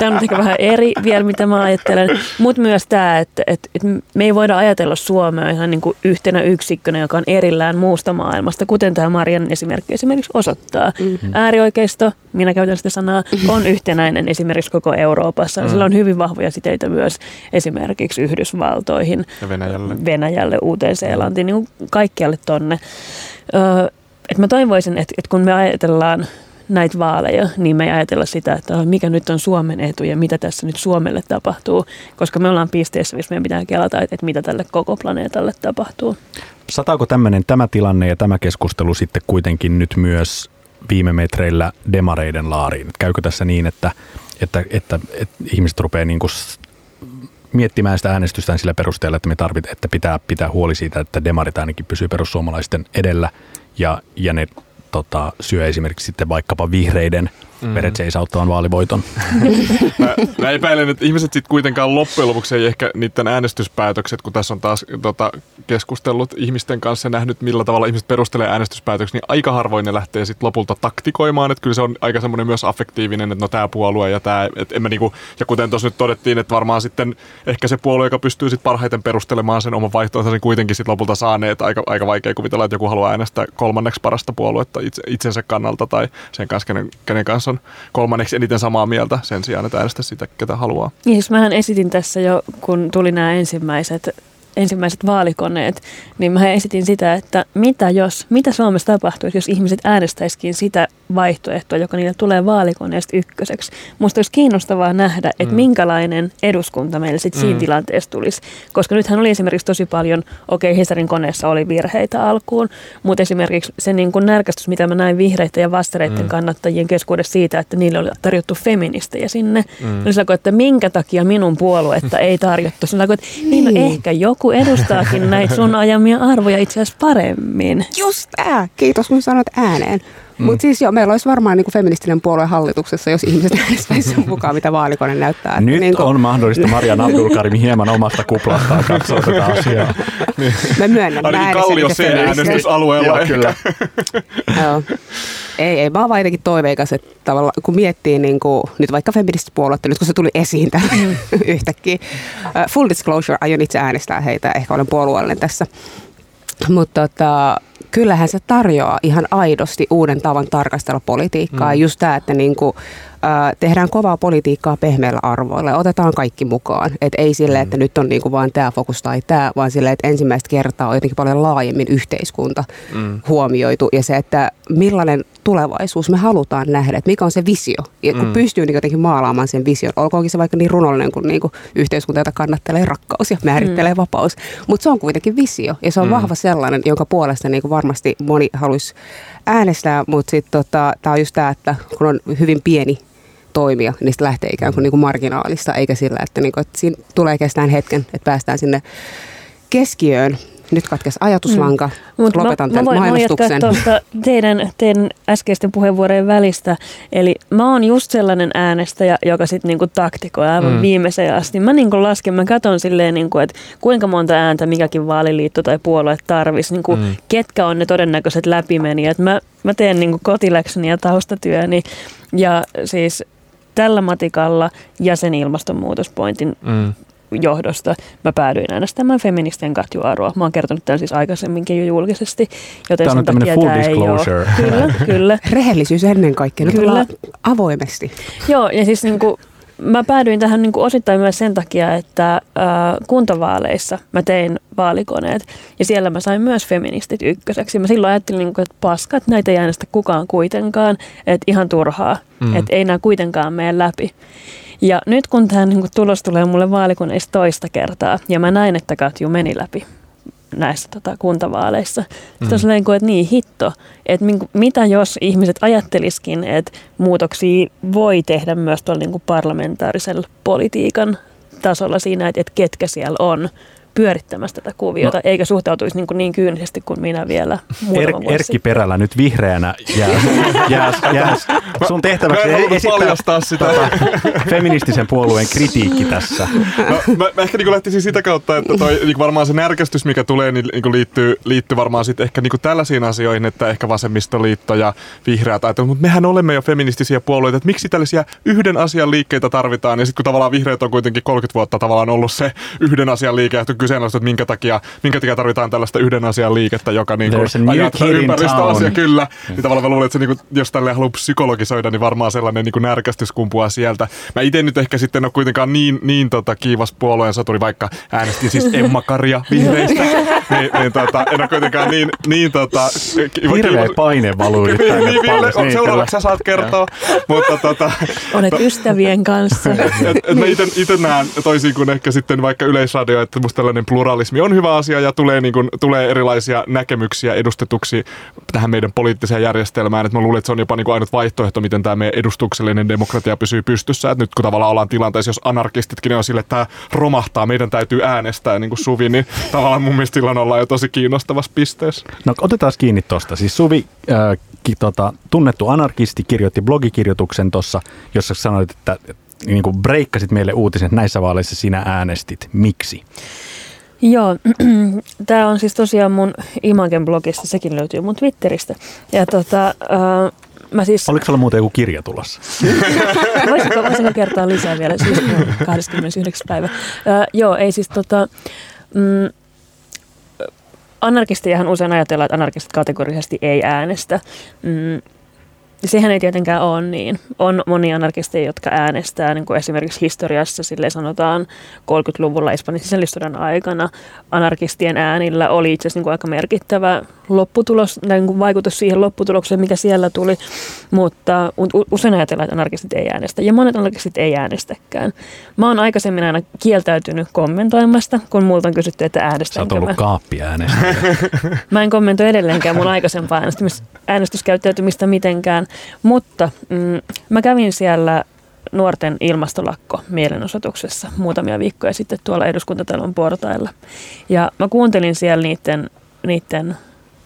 tämä on ehkä vähän eri vielä, mitä mä ajattelen. Mutta myös tämä, että, että, että me ei voida ajatella Suomea ihan niin kuin yhtenä yksikkönä, joka on erillään muusta maailmasta, kuten tämä Marian esimerkki esimerkiksi osoittaa. Mm-hmm. Äärioikeisto, minä käytän sitä sanaa, on yhtenäinen esimerkiksi koko Euroopassa. Mm. Sillä on hyvin vahvoja siteitä myös esimerkiksi Yhdysvaltoihin, ja Venäjälle, Venäjälle Uuteen-Seelantiin, niin kaikkialle tonne. Öö, et mä toivoisin, että, että kun me ajatellaan näitä vaaleja, niin me ei ajatella sitä, että mikä nyt on Suomen etu ja mitä tässä nyt Suomelle tapahtuu, koska me ollaan pisteessä, missä meidän pitää kelata, että mitä tälle koko planeetalle tapahtuu. Sataako tämmöinen tämä tilanne ja tämä keskustelu sitten kuitenkin nyt myös viime metreillä demareiden laariin? Käykö tässä niin, että, että, että, että ihmiset rupeaa niin kuin miettimään sitä äänestystään sillä perusteella, että me tarvit, että pitää pitää huoli siitä, että demarit ainakin pysyy perussuomalaisten edellä ja, ja ne tota, syö esimerkiksi sitten vaikkapa vihreiden mm. veret seisauttavan vaalivoiton. <laughs> mä, mä epäilen, että ihmiset sitten kuitenkaan loppujen lopuksi ei ehkä niiden äänestyspäätökset, kun tässä on taas tota, keskustellut ihmisten kanssa ja nähnyt, millä tavalla ihmiset perustelee äänestyspäätöksiä, niin aika harvoin ne lähtee sitten lopulta taktikoimaan, että kyllä se on aika semmoinen myös affektiivinen, että no tämä puolue ja tämä, että en mä niinku, ja kuten tuossa nyt todettiin, että varmaan sitten ehkä se puolue, joka pystyy sitten parhaiten perustelemaan sen oman vaihtoehtonsa, niin kuitenkin sitten lopulta saaneet aika, aika vaikea kuvitella, että joku haluaa äänestää kolmanneksi parasta puoluetta itse, itsensä kannalta tai sen kanssa, kenen, kenen kanssa on kolmanneksi eniten samaa mieltä sen sijaan, että äänestä sitä, ketä haluaa. Niin, siis mähän esitin tässä jo, kun tuli nämä ensimmäiset ensimmäiset vaalikoneet, niin mä esitin sitä, että mitä jos, mitä Suomessa tapahtuisi, jos ihmiset äänestäisikin sitä vaihtoehtoa, joka niille tulee vaalikoneesta ykköseksi. Musta olisi kiinnostavaa nähdä, että mm. minkälainen eduskunta meillä sitten siinä mm. tilanteessa tulisi. Koska nythän oli esimerkiksi tosi paljon, okei okay, Hesarin koneessa oli virheitä alkuun, mutta esimerkiksi se niin kuin närkästys, mitä mä näin vihreiden ja vastareiden mm. kannattajien keskuudessa siitä, että niille oli tarjottu feministejä sinne. Mm. Oli että minkä takia minun puoluetta ei tarjottu. Sillä että niin, no niin. ehkä joku edustaakin näitä sun ajamia arvoja itse asiassa paremmin. Just tämä. Kiitos kun sanot ääneen. Mm. Mutta siis joo, meillä olisi varmaan niin kuin feministinen puolue hallituksessa, jos ihmiset <laughs> äänestäisivät mukaan, mitä vaalikone näyttää. Nyt niin kuin... on mahdollista Maria Abdulkarim hieman omasta kuplastaan <laughs> katsoa tätä asiaa. Niin. Mä myönnän. Ainakin Kallio äänestysalueella Joo, kyllä. <laughs> joo. Ei, ei, mä oon vaan jotenkin toiveikas, että tavallaan kun miettii niin kuin, nyt vaikka feministipuoluetta, nyt kun se tuli esiin tällä yhtäkkiä. Uh, full disclosure, aion itse äänestää heitä, ehkä olen puolueellinen tässä. Mutta tota, kyllähän se tarjoaa ihan aidosti uuden tavan tarkastella politiikkaa. Mm. Just tämä, että niinku, äh, tehdään kovaa politiikkaa pehmeillä arvoilla ja otetaan kaikki mukaan. Et ei sille, että mm. nyt on niinku vain tämä fokus tai tämä, vaan sille, että ensimmäistä kertaa on jotenkin paljon laajemmin yhteiskunta mm. huomioitu. Ja se, että millainen tulevaisuus me halutaan nähdä, että mikä on se visio. Ja kun mm. pystyy niin jotenkin maalaamaan sen vision, olkoonkin se vaikka niin runollinen kuin, niin kuin yhteiskunta, jota kannattelee rakkaus ja määrittelee mm. vapaus. Mutta se on kuitenkin visio ja se on mm. vahva sellainen, jonka puolesta niin kuin varmasti moni haluaisi äänestää, mutta sitten tota, tämä on just tämä, että kun on hyvin pieni toimia, niin sitä lähtee ikään kuin, niin kuin marginaalista, eikä sillä, että, niin kuin, että siinä tulee kestään hetken, että päästään sinne keskiöön nyt katkesi ajatuslanka. Mm. Lopetan mä, tämän mä voin, mainostuksen. tuosta teidän, teidän äskeisten puheenvuorojen välistä. Eli mä oon just sellainen äänestäjä, joka sitten niinku taktikoi aivan mm. viimeiseen asti. Mä niinku lasken, mä katson silleen, niinku, että kuinka monta ääntä mikäkin vaaliliitto tai puolue tarvisi. Niinku, mm. Ketkä on ne todennäköiset läpimenijät. Mä, mä teen niinku kotiläksyni ja taustatyöni. Ja siis tällä matikalla ja sen ilmastonmuutospointin mm johdosta mä päädyin äänestämään feministien Katju Aroa. Mä oon kertonut tämän siis aikaisemminkin jo julkisesti, joten tämä on takia full disclosure. Ei <laughs> ole. Kyllä, kyllä. Rehellisyys ennen kaikkea. Nyt kyllä. avoimesti. Joo, ja siis niin kuin, mä päädyin tähän niin kuin osittain myös sen takia, että äh, kuntavaaleissa mä tein vaalikoneet ja siellä mä sain myös feministit ykköseksi. Mä silloin ajattelin, niin kuin, että paskat, näitä ei äänestä kukaan kuitenkaan, että ihan turhaa, mm. että ei nämä kuitenkaan mene läpi. Ja nyt kun tämä niin tulos tulee mulle vaalikoneista toista kertaa, ja mä näin, että Katju meni läpi näissä tota, kuntavaaleissa. Mm. Sitten on että niin hitto, että niin, mitä jos ihmiset ajatteliskin, että muutoksia voi tehdä myös tuolla niin parlamentaarisella politiikan tasolla siinä, että, että ketkä siellä on pyörittämässä tätä kuviota, no. eikä suhtautuisi niin, kuin niin kyynisesti kuin minä vielä muutama er, Erkki Perällä nyt vihreänä jää, <laughs> jää, jää sun tehtäväksi esittää sitä. Tota, feministisen puolueen kritiikki tässä. No, mä, mä ehkä niin lähtisin sitä kautta, että toi, niin varmaan se närkästys, mikä tulee, niin, niin liittyy, liittyy varmaan sitten ehkä niin tällaisiin asioihin, että ehkä vasemmistoliitto ja vihreät ajatellaan, mutta mehän olemme jo feministisiä puolueita, että miksi tällaisia yhden asian liikkeitä tarvitaan, ja sitten kun tavallaan vihreät on kuitenkin 30 vuotta tavallaan ollut se yhden asian liike, kyseenalaista, että minkä takia, minkä takia tarvitaan tällaista yhden asian liikettä, joka niin kuin ajaa ympäristöasia kyllä. Mm. Niin tavallaan mä luulen, että se, niin kuin, jos tälle haluaa psykologisoida, niin varmaan sellainen niin kuin närkästys kumpuaa sieltä. Mä itse nyt ehkä sitten ole kuitenkaan niin, niin tota, kiivas puolueen saturi, vaikka äänestin siis <laughs> Emma Karja vihreistä. niin, niin tota, en ole kuitenkaan niin, niin tota, Hirveä paine valuu nyt tänne niin, paljon. Niin, seuraavaksi sä saat kertoa. mutta, tota, Olet ystävien kanssa. et, et mä itse näen toisin kuin ehkä sitten vaikka Yleisradio, että musta tällainen pluralismi on hyvä asia ja tulee, niin kuin, tulee erilaisia näkemyksiä edustetuksi tähän meidän poliittiseen järjestelmään. Et mä luulen, että se on jopa niin kuin ainut vaihtoehto, miten tämä meidän edustuksellinen demokratia pysyy pystyssä. Et nyt kun tavallaan ollaan tilanteessa, jos anarkistitkin on sille, että tämä romahtaa, meidän täytyy äänestää niin kuin Suvi, niin <laughs> tavallaan mun mielestä silloin ollaan jo tosi kiinnostavassa pisteessä. No otetaan kiinni tuosta. Siis Suvi, äh, tota, tunnettu anarkisti, kirjoitti blogikirjoituksen tuossa, jossa sanoit, että niin kuin breikkasit meille uutisen, että näissä vaaleissa sinä äänestit. Miksi? Joo, <clears throat> tämä on siis tosiaan mun Imagen blogista, sekin löytyy mun Twitteristä. Ja tota, äh, mä siis... Oliko sulla muuten joku kirja tulossa? <laughs> voisiko, voisiko kertoa lisää vielä siis 29. päivä? Äh, joo, ei siis tota... Mm, anarkistiahan usein ajatellaan, että anarkistit kategorisesti ei äänestä. Mm, Sehän ei tietenkään ole niin. On monia anarkisteja, jotka äänestää, niin kuin esimerkiksi historiassa, sille sanotaan 30-luvulla Espanjan sisällissodan aikana, anarkistien äänillä oli itse asiassa niin kuin aika merkittävä lopputulos, niin kuin vaikutus siihen lopputulokseen, mikä siellä tuli, mutta usein ajatellaan, että anarkistit ei äänestä, ja monet anarkistit ei äänestäkään. Mä oon aikaisemmin aina kieltäytynyt kommentoimasta, kun multa on kysytty, että äänestänkö Sä oot ollut kaappi <laughs> Mä en kommentoi edelleenkään mun aikaisempaa äänestyskäyttäytymistä mitenkään, mutta mm, mä kävin siellä nuorten ilmastolakko mielenosoituksessa muutamia viikkoja sitten tuolla eduskuntatalon portailla. Ja mä kuuntelin siellä niiden, niiden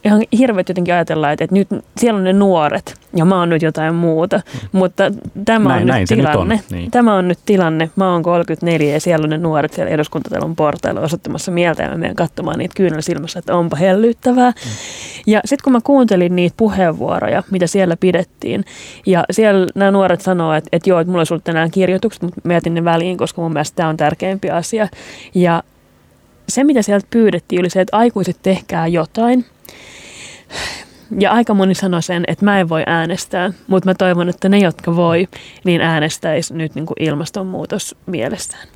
ihan hirveät jotenkin ajatella, että, että nyt siellä on ne nuoret ja mä oon nyt jotain muuta. Mm. Mutta tämä näin, on näin nyt tilanne. Nyt on. Niin. Tämä on nyt tilanne. Mä oon 34 ja siellä on ne nuoret siellä eduskuntatalon portailla osoittamassa mieltä ja mä menen katsomaan niitä kyynellä silmässä, että onpa hellyttävää. Mm. Ja sitten kun mä kuuntelin niitä puheenvuoroja, mitä siellä pidettiin ja siellä nämä nuoret sanoo, että, että joo, että mulla olisi ollut tänään kirjoitukset, mutta mä jätin ne väliin, koska mun mielestä tämä on tärkeämpi asia. Ja se, mitä sieltä pyydettiin, oli se, että aikuiset tehkää jotain. Ja aika moni sanoi sen, että mä en voi äänestää, mutta mä toivon, että ne, jotka voi, niin äänestäisi nyt niin kuin ilmastonmuutos mielestään.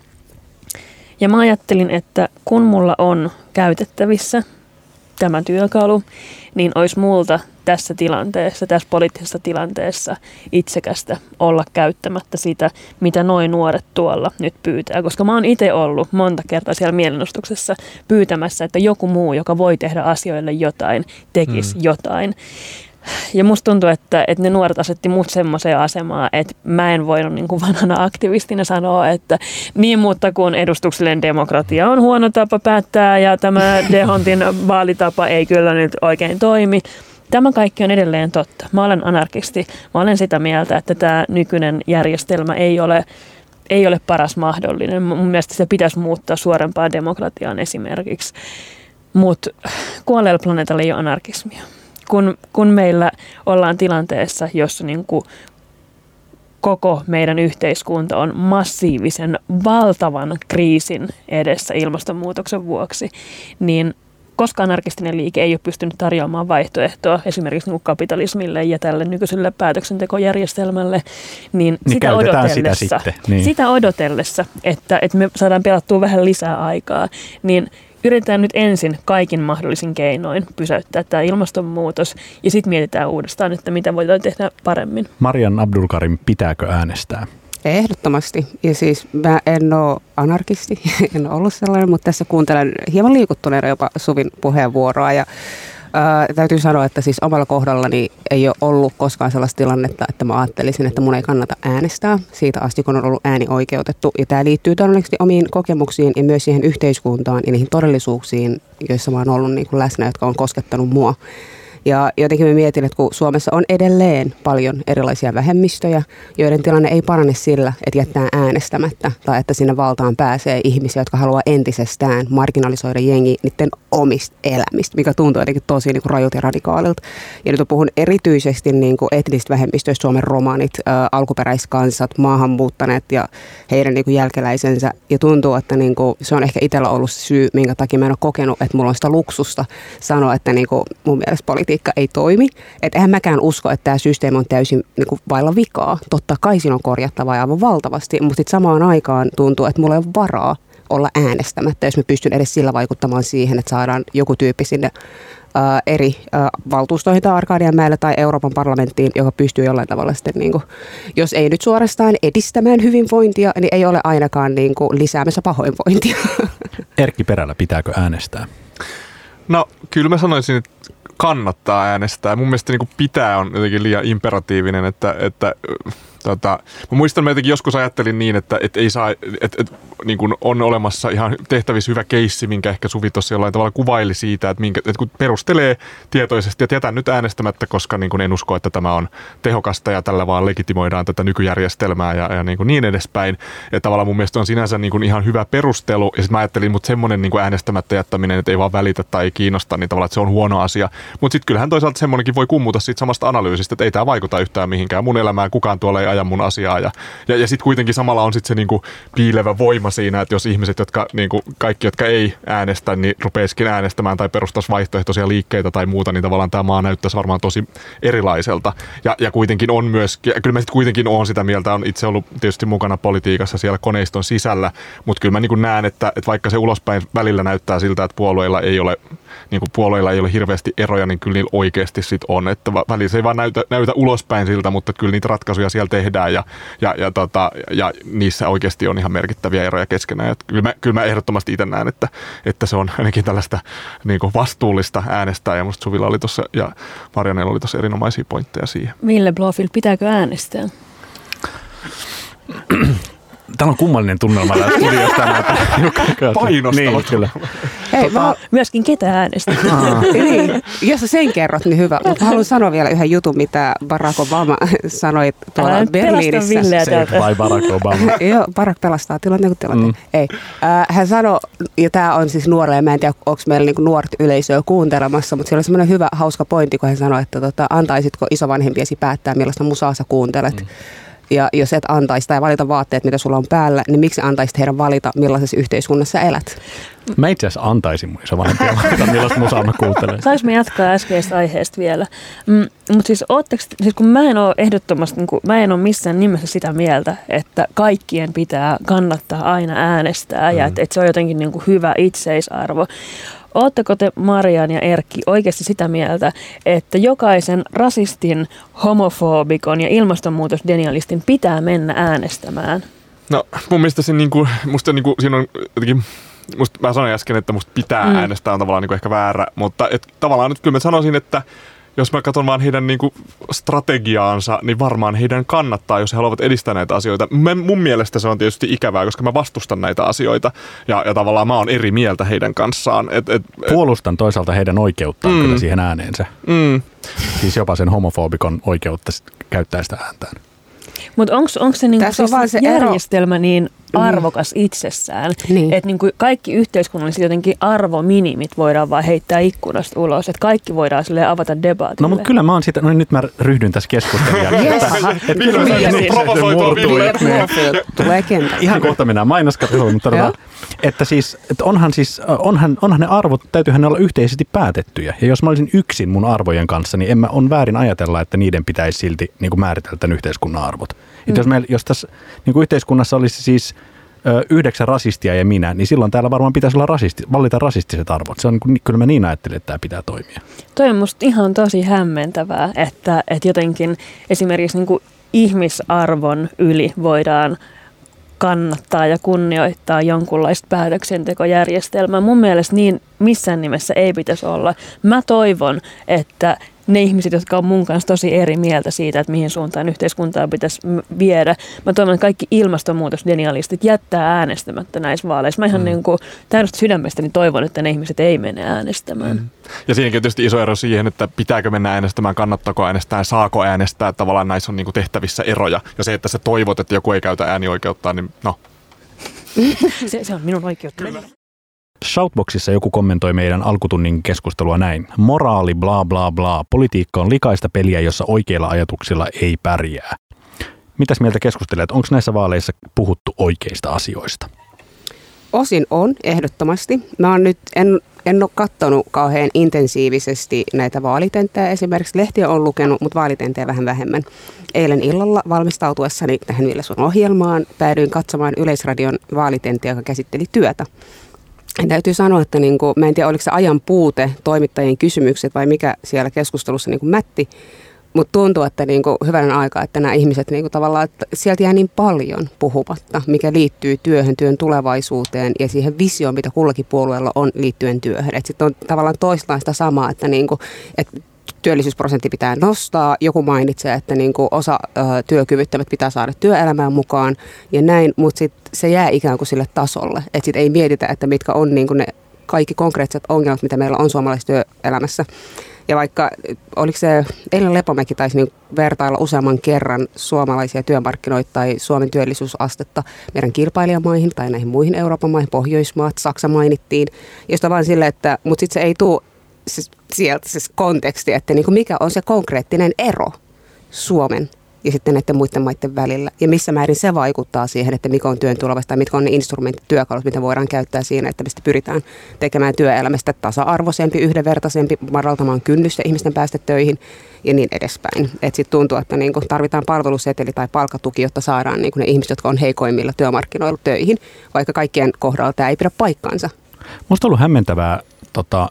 Ja mä ajattelin, että kun mulla on käytettävissä tämä työkalu, niin olisi multa tässä tilanteessa, tässä poliittisessa tilanteessa itsekästä olla käyttämättä sitä, mitä noin nuoret tuolla nyt pyytää. Koska mä oon itse ollut monta kertaa siellä mielenostuksessa pyytämässä, että joku muu, joka voi tehdä asioille jotain, tekisi mm. jotain. Ja musta tuntuu, että, että ne nuoret asetti mut semmoiseen asemaan, että mä en voinut niin kuin vanhana aktivistina sanoa, että niin, mutta kun edustuksellinen demokratia on huono tapa päättää ja tämä Dehontin <laughs> vaalitapa ei kyllä nyt oikein toimi, Tämä kaikki on edelleen totta. Mä olen anarkisti. Mä olen sitä mieltä, että tämä nykyinen järjestelmä ei ole, ei ole paras mahdollinen. Mun mielestä se pitäisi muuttaa suorempaan demokratiaan esimerkiksi. Mutta kuolleella planeetalla ei ole anarkismia. Kun, kun meillä ollaan tilanteessa, jossa niin kuin koko meidän yhteiskunta on massiivisen, valtavan kriisin edessä ilmastonmuutoksen vuoksi, niin koska anarkistinen liike ei ole pystynyt tarjoamaan vaihtoehtoa esimerkiksi niin kapitalismille ja tälle nykyiselle päätöksentekojärjestelmälle, niin, niin sitä odotellessa, sitä, sitten. Niin. sitä odotellessa, että, että me saadaan pelattua vähän lisää aikaa, niin yritetään nyt ensin kaikin mahdollisin keinoin pysäyttää tämä ilmastonmuutos ja sitten mietitään uudestaan, että mitä voidaan tehdä paremmin. Marian Abdulkarim, pitääkö äänestää? Ehdottomasti. Ja siis mä en ole anarkisti, <laughs> en ole ollut sellainen, mutta tässä kuuntelen hieman liikuttuneena jopa Suvin puheenvuoroa. Ja ää, täytyy sanoa, että siis omalla kohdallani ei ole ollut koskaan sellaista tilannetta, että mä ajattelisin, että mun ei kannata äänestää siitä asti, kun on ollut ääni oikeutettu. Ja tämä liittyy todennäköisesti omiin kokemuksiin ja myös siihen yhteiskuntaan ja niihin todellisuuksiin, joissa mä oon ollut niin kuin läsnä, jotka on koskettanut mua. Ja jotenkin mä mietin, että kun Suomessa on edelleen paljon erilaisia vähemmistöjä, joiden tilanne ei parane sillä, että jättää äänestämättä tai että sinne valtaan pääsee ihmisiä, jotka haluaa entisestään marginalisoida jengi niiden omista elämistä, mikä tuntuu jotenkin tosi niin rajut ja radikaalilta. Ja nyt puhun erityisesti niin kuin etnistä vähemmistöistä, Suomen romanit, ä, alkuperäiskansat, maahanmuuttaneet ja heidän niin jälkeläisensä. Ja tuntuu, että niin kuin, se on ehkä itsellä ollut syy, minkä takia mä en ole kokenut, että mulla on sitä luksusta sanoa, että niin kuin mun mielestä politiikka ei toimi. Että eihän mäkään usko, että tämä systeemi on täysin niin kuin vailla vikaa. Totta kai siinä on korjattavaa aivan valtavasti, mutta sitten samaan aikaan tuntuu, että mulla ei ole varaa olla äänestämättä, jos mä pystyn edes sillä vaikuttamaan siihen, että saadaan joku tyyppi sinne ää, eri ää, valtuustoihin tai Arkadianmäelle tai Euroopan parlamenttiin, joka pystyy jollain tavalla sitten, niin kuin, jos ei nyt suorastaan edistämään hyvinvointia, niin ei ole ainakaan niin kuin, lisäämässä pahoinvointia. <laughs> Erkki Perälä, pitääkö äänestää? No kyllä mä sanoisin, että kannattaa äänestää. Mun mielestä niin kuin pitää on jotenkin liian imperatiivinen, että, että Tota, mä muistan, jotenkin joskus ajattelin niin, että et ei saa, et, et, niin kun on olemassa ihan tehtävissä hyvä keissi, minkä ehkä Suvi tuossa jollain tavalla kuvaili siitä, että, minkä, että kun perustelee tietoisesti, että jätän nyt äänestämättä, koska niin kun en usko, että tämä on tehokasta ja tällä vaan legitimoidaan tätä nykyjärjestelmää ja, ja niin, kuin niin edespäin. Ja tavallaan mun mielestä on sinänsä niin kuin ihan hyvä perustelu. Ja sitten mä ajattelin, mutta semmoinen niin äänestämättä jättäminen, että ei vaan välitä tai ei kiinnosta, niin tavallaan että se on huono asia. Mutta sitten kyllähän toisaalta semmoinenkin voi kummuta siitä samasta analyysistä, että ei tämä vaikuta yhtään mihinkään mun elämään, kukaan tuolla ei aja mun asiaa. Ja, ja, ja sitten kuitenkin samalla on sitten se niinku piilevä voima siinä, että jos ihmiset, jotka niinku, kaikki, jotka ei äänestä, niin rupeisikin äänestämään tai perustaisi vaihtoehtoisia liikkeitä tai muuta, niin tavallaan tämä maa näyttäisi varmaan tosi erilaiselta. Ja, ja kuitenkin on myös, ja kyllä mä sitten kuitenkin on sitä mieltä, on itse ollut tietysti mukana politiikassa siellä koneiston sisällä, mutta kyllä mä niin näen, että, että vaikka se ulospäin välillä näyttää siltä, että puolueilla ei ole niin kuin puolueilla ei ole hirveästi eroja, niin kyllä niillä oikeasti sit on. Että välillä se ei vaan näytä, näytä ulospäin siltä, mutta kyllä niitä ratkaisuja siellä tehdään ja, ja, ja, tota, ja niissä oikeasti on ihan merkittäviä eroja keskenään. Et kyllä, mä, kyllä mä ehdottomasti itse näen, että, että se on ainakin tällaista niin kuin vastuullista äänestää ja musta Suvilla oli tuossa ja Marianella oli tuossa erinomaisia pointteja siihen. Ville Blofield, pitääkö äänestää? Täällä on kummallinen tunnelma täällä studiossa tänään. <laughs> Painostava niin, kyllä. Hei, mä, Myöskin ketä äänestä. <laughs> niin, jos sä sen kerrot, niin hyvä. Mutta haluan sanoa vielä yhden jutun, mitä Barack Obama <laughs> sanoi tuolla Älä Berliinissä. Villeä Save täältä. by Barack Obama. Joo, Barack pelastaa tilanteen kuin tilanteen. Mm. Ei. Äh, hän sanoi, ja tämä on siis nuorelle, mä en tiedä, onko meillä niinku nuorta yleisöä kuuntelemassa, mutta siellä on semmoinen hyvä, hauska pointti, kun hän sanoi, että tota, antaisitko isovanhempiesi päättää, millaista musaa sä kuuntelet. Mm. Ja jos et antaisi tai valita vaatteet, mitä sulla on päällä, niin miksi antaisit heidän valita, millaisessa yhteiskunnassa elät? Mä itse asiassa antaisin mun isovanhempia <laughs> valita, millaista musaa mä kuuntelen. Saanko me jatkaa äskeistä aiheesta vielä? Mm, mutta siis, ootteko, siis kun mä en ole ehdottomasti, niin kun, mä en ole missään nimessä sitä mieltä, että kaikkien pitää kannattaa aina äänestää mm. ja että, että se on jotenkin niin kuin hyvä itseisarvo. Ootteko te Marian ja Erkki oikeasti sitä mieltä, että jokaisen rasistin, homofobikon ja ilmastonmuutosdenialistin pitää mennä äänestämään? No mun mielestä se niinku, musta niinku, siinä on jotenkin musta, mä sanoin äsken, että musta pitää Mm. äänestää on tavallaan niinku ehkä väärä, mutta et, tavallaan nyt kyllä mä sanoisin, että jos mä katson vaan heidän niinku strategiaansa, niin varmaan heidän kannattaa, jos he haluavat edistää näitä asioita. Mä, mun mielestä se on tietysti ikävää, koska mä vastustan näitä asioita ja, ja tavallaan mä oon eri mieltä heidän kanssaan. Et, et, et, Puolustan toisaalta heidän oikeuttaan Mm. kyllä siihen ääneensä. mm, Siis jopa sen homofobikon oikeutta käyttää sitä ääntään. Mutta onko se, niinku Tässä on siis se ero. järjestelmä niin arvokas itsessään, Niin. että niinku kaikki yhteiskunnalliset jotenkin arvominimit voidaan vaan heittää ikkunasta ulos, että kaikki voidaan sille avata debaatille. No mutta kyllä mä oon sitä, no niin, nyt mä ryhdyn tässä keskustelemaan. <laughs> Yes. Vihdoin Niin, sain niin. provosoitua tulee kentälle. Ihan kohta mennään mainoskatkoon, mutta todetaan, että siis, että onhan, siis onhan, onhan ne arvot, täytyyhän ne olla yhteisesti päätettyjä. Ja jos mä olisin yksin mun arvojen kanssa, niin en mä on väärin ajatella, että niiden pitäisi silti niin kuin määritellä tämän yhteiskunnan arvot. Mm. Jos, meillä, jos tässä niin kuin yhteiskunnassa olisi siis ö, yhdeksän rasistia ja minä, niin silloin täällä varmaan pitäisi olla rasisti, valita rasistiset arvot. Se on, niin kyllä mä niin ajattelen, että tämä pitää toimia. Toi on musta ihan tosi hämmentävää, että, että jotenkin esimerkiksi niin ihmisarvon yli voidaan kannattaa ja kunnioittaa jonkunlaista päätöksentekojärjestelmää. Mun mielestä niin missään nimessä ei pitäisi olla. Mä toivon, että ne ihmiset, jotka on mun kanssa tosi eri mieltä siitä, että mihin suuntaan yhteiskuntaa pitäisi viedä. Mä toivon, että kaikki ilmastonmuutosdenialistit jättää äänestämättä näissä vaaleissa. Mä ihan mm. niin kuin täydestä sydämestäni toivon, että ne ihmiset ei mene äänestämään. Mm. Ja siinäkin on tietysti iso ero siihen, että pitääkö mennä äänestämään, kannattaako äänestää ja saako äänestää. Tavallaan näissä on niinku tehtävissä eroja. Ja se, että sä toivot, että joku ei käytä äänioikeuttaan, niin no. <laughs> Se, se on minun oikeutta. Shoutboxissa joku kommentoi meidän alkutunnin keskustelua näin. Moraali bla bla bla. Politiikka on likaista peliä, jossa oikeilla ajatuksilla ei pärjää. Mitäs mieltä keskustelet? Onko näissä vaaleissa puhuttu oikeista asioista? Osin on, ehdottomasti. Mä oon nyt, en, en ole katsonut kauhean intensiivisesti näitä vaalitenttejä. Esimerkiksi lehtiä on lukenut, mutta vaalitenttejä vähän vähemmän. Eilen illalla valmistautuessani tähän Ville sun ohjelmaan päädyin katsomaan Yleisradion vaalitenttiä, joka käsitteli työtä. Ja täytyy sanoa, että niin kuin, mä en tiedä oliko se ajan puute, toimittajien kysymykset vai mikä siellä keskustelussa niin kuin mätti, mutta tuntuu, että niin kuin hyvänen aika, että nämä ihmiset niin kuin tavallaan, että sieltä jää niin paljon puhumatta, mikä liittyy työhön, työn tulevaisuuteen ja siihen visioon, mitä kullakin puolueella on liittyen työhön. Sitten on tavallaan toistaan sitä samaa, että, niin kuin, että työllisyysprosentti pitää nostaa. Joku mainitsee, että niin kuin osa ö, työkyvyttömät pitää saada työelämään mukaan ja näin, mutta sitten se jää ikään kuin sille tasolle. Että sitten ei mietitä, että mitkä on niin kuin ne kaikki konkreettiset ongelmat, mitä meillä on suomalaisessa työelämässä. Ja vaikka, oliko se, eilen Lepomäki taisi niin vertailla useamman kerran suomalaisia työmarkkinoita tai Suomen työllisyysastetta meidän kilpailijamaihin tai näihin muihin Euroopan maihin, Pohjoismaat, Saksa mainittiin, josta vaan sille, että, mutta sitten se ei tule se, sieltä se konteksti, että niin kuin mikä on se konkreettinen ero Suomen ja sitten näiden muiden maiden välillä. Ja missä määrin se vaikuttaa siihen, että mikä on työn tulevaisuus tai mitkä on ne instrumentit, työkalut, mitä voidaan käyttää siinä, että mistä pyritään tekemään työelämästä tasa-arvoisempi, yhdenvertaisempi, madaltamaan kynnystä ihmisten päästä töihin ja niin edespäin. Että sitten tuntuu, että niinku tarvitaan palveluseteli tai palkkatuki, jotta saadaan niinku ne ihmiset, jotka on heikoimmilla työmarkkinoilla töihin, vaikka kaikkien kohdalla tämä ei pidä paikkaansa. Musta on ollut hämmentävää, tota,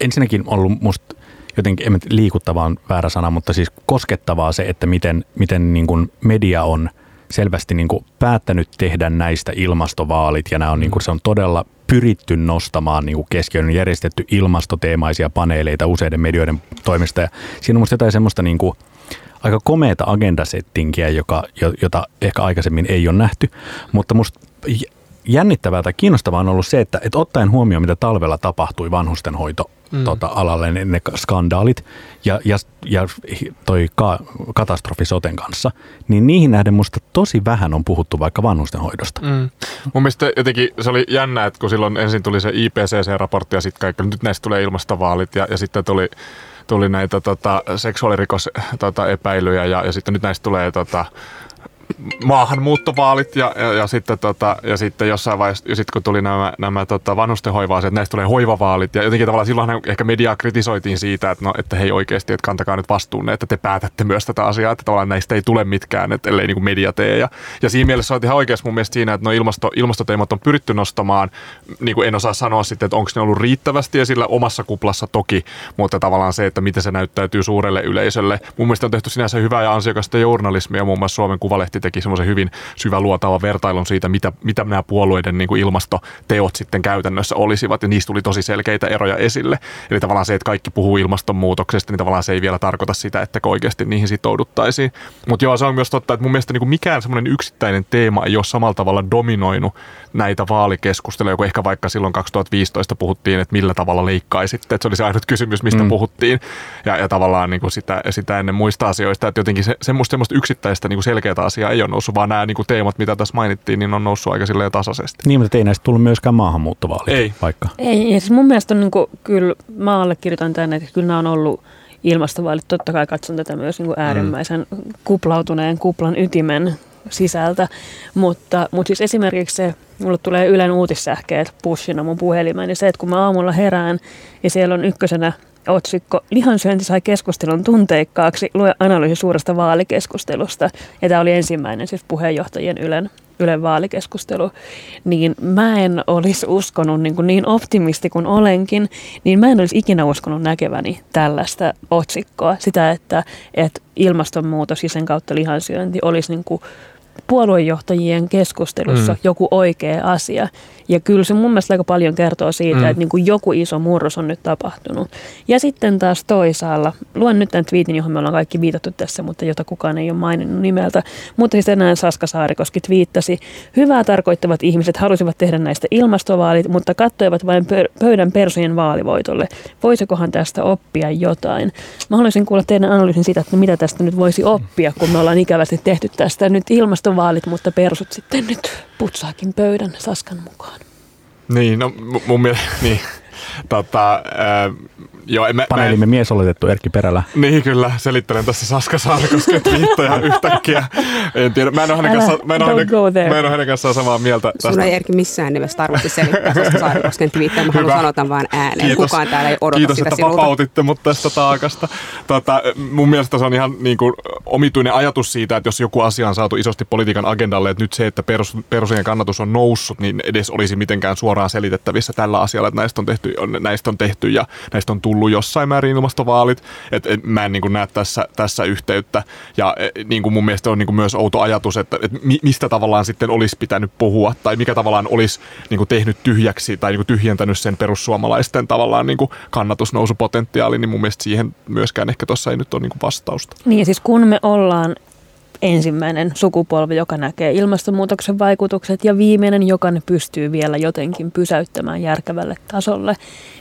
ensinnäkin ollut musta jotenkin, en liikuttavaa on väärä sana, mutta siis koskettavaa se, että miten, miten niin kuin media on selvästi niin kuin päättänyt tehdä näistä ilmastovaalit. Ja nämä on, niin kuin, se on todella pyritty nostamaan niin keskiöön, on järjestetty ilmastoteemaisia paneeleita useiden medioiden toimesta. Ja siinä on musta jotain semmoista niin kuin aika komeata agendasettinkiä, joka, jota ehkä aikaisemmin ei ole nähty, mutta musta jännittävää tai kiinnostavaa on ollut se, että, että ottaen huomioon, mitä talvella tapahtui vanhustenhoito mm. tota, alalle, ne, ne skandaalit ja, ja, ja toi ka, katastrofi soten kanssa, niin niihin nähden musta tosi vähän on puhuttu vaikka vanhustenhoidosta. Mm. Mun mielestä jotenkin se oli jännä, että kun silloin ensin tuli se IPCC-raportti ja sitten kaikki, nyt näistä tulee ilmastovaalit ja, ja sitten tuli tuli näitä tota, seksuaalirikosepäilyjä tota, ja, ja sitten nyt näistä tulee tota, maahanmuuttovaalit ja, ja, ja, sitten, tota, ja sitten jossain vaiheessa, ja sitten kun tuli nämä, nämä tota, vanhustenhoiva että näistä tulee hoivavaalit ja jotenkin tavallaan silloin ehkä mediaa kritisoitiin siitä, että, no, että hei oikeasti, että kantakaa nyt vastuunne, että te päätätte myös tätä asiaa, että tavallaan näistä ei tule mitkään, että ellei niin media tee. Ja, ja siinä mielessä olet ihan oikeassa mun mielestä siinä, että no ilmasto, ilmastoteemat on pyritty nostamaan, niin kuin en osaa sanoa sitten, että onko ne ollut riittävästi esillä omassa kuplassa toki, mutta tavallaan se, että miten se näyttäytyy suurelle yleisölle. Mun mielestä on tehty sinänsä hyvää ja ansiokasta journalismia, muun muassa Suomen Kuvalehti teki semmoisen hyvin syvä luotava vertailun siitä, mitä, mitä nämä puolueiden niin kuin ilmastoteot sitten käytännössä olisivat, ja niistä tuli tosi selkeitä eroja esille. Eli tavallaan se, että kaikki puhuu ilmastonmuutoksesta, niin tavallaan se ei vielä tarkoita sitä, että oikeasti niihin sitouduttaisiin. Mutta joo, se on myös totta, että mun mielestä niin kuin mikään semmoinen yksittäinen teema ei ole samalla tavalla dominoinut näitä vaalikeskusteluja, kun ehkä vaikka silloin 2015 puhuttiin, että millä tavalla leikkaisitte, että se oli se ainut kysymys, mistä mm. puhuttiin, ja, ja tavallaan niin kuin sitä, sitä ennen muista asioista, että jotenkin se, semmoista, semmoista yksittäistä niin kuin selkeää asiaa ei ole noussut, vaan nämä niin kuin teemat, mitä tässä mainittiin, niin on noussut aika silleen tasaisesti. Niin, mutta ei näistä tullut myöskään maahanmuuttovaalit ei. vaikka. Ei, ja siis mun mielestä on niin kuin, kyllä, mä allekirjoitan tänne, että kyllä nämä on ollut ilmastovaalit. Totta kai katson tätä myös niin kuin äärimmäisen mm. kuplautuneen kuplan ytimen sisältä, mutta, mutta siis esimerkiksi se, mulle tulee Ylen uutissähkeet pushina mun puhelimeen, niin se, että kun mä aamulla herään ja siellä on ykkösenä otsikko Lihansyönti sai keskustelun tunteikkaaksi, lue analyysi suuresta vaalikeskustelusta. Ja tämä oli ensimmäinen siis puheenjohtajien Ylen, Ylen vaalikeskustelu. Niin mä en olisi uskonut, niin, kuin niin optimisti kuin olenkin, niin mä en olisi ikinä uskonut näkeväni tällaista otsikkoa. Sitä, että, että ilmastonmuutos ja sen kautta lihansyönti olisi niin kuin puoluejohtajien keskustelussa mm. joku oikea asia. Ja kyllä se mun mielestä aika paljon kertoo siitä, mm. että niin kuin joku iso murros on nyt tapahtunut. Ja sitten taas toisaalla, luen nyt tämän twiitin, johon me ollaan kaikki viitattu tässä, mutta jota kukaan ei ole maininnut nimeltä. Mutta siis tänään Saska Saarikoski twiittasi, hyvää tarkoittavat ihmiset halusivat tehdä näistä ilmastovaalit, mutta katsoivat vain pöydän persojen vaalivoitolle. Voisikohan tästä oppia jotain? Mä haluaisin kuulla teidän analyysin siitä, että mitä tästä nyt voisi oppia, kun me ollaan ikävästi tehty tästä nyt ilmastovaalit, mutta persut sitten nyt putsaakin pöydän Saskan mukaan. Niin, no mun mielestä, <laughs> niin. Tota, äh, joo, en, Paneelimme en, mies oletettu Erkki Perälä. Niin kyllä, selittelen tässä Saska Saarikosken twiittoja <laughs> yhtäkkiä. En tiedä, mä en ole hänen, kanssa, mä en ole hänen, mä en ole hänen kanssaan samaa mieltä. Tästä. Sun ei Erkki missään nimessä tarvitse selittää Saska Saarikosken twiittoja, mä haluan sanoa vaan ääneen. Kiitos, Kukaan täällä ei odota kiitos, sitä että sinulta. vapautitte mut tästä taakasta. Tota, mun mielestä se on ihan niin kuin, omituinen ajatus siitä, että jos joku asia on saatu isosti politiikan agendalle, että nyt se, että perus, perusien kannatus on noussut, niin edes olisi mitenkään suoraan selitettävissä tällä asialla, että näistä on tehty, näistä on tehty ja näistä on tullut jossain määrin ilmastovaalit. Et, et, mä en niin kuin näe tässä, tässä yhteyttä. Ja e, niin kuin mun mielestä on niin kuin myös outo ajatus, että et mistä tavallaan sitten olisi pitänyt puhua tai mikä tavallaan olisi niin kuin tehnyt tyhjäksi tai niin kuin tyhjentänyt sen perussuomalaisten tavallaan niin kuin kannatusnousupotentiaali, niin mun mielestä siihen myöskään ehkä tuossa ei nyt ole niin kuin vastausta. Niin siis kun me ollaan ensimmäinen sukupolvi, joka näkee ilmastonmuutoksen vaikutukset ja viimeinen, joka ne pystyy vielä jotenkin pysäyttämään järkevälle tasolle,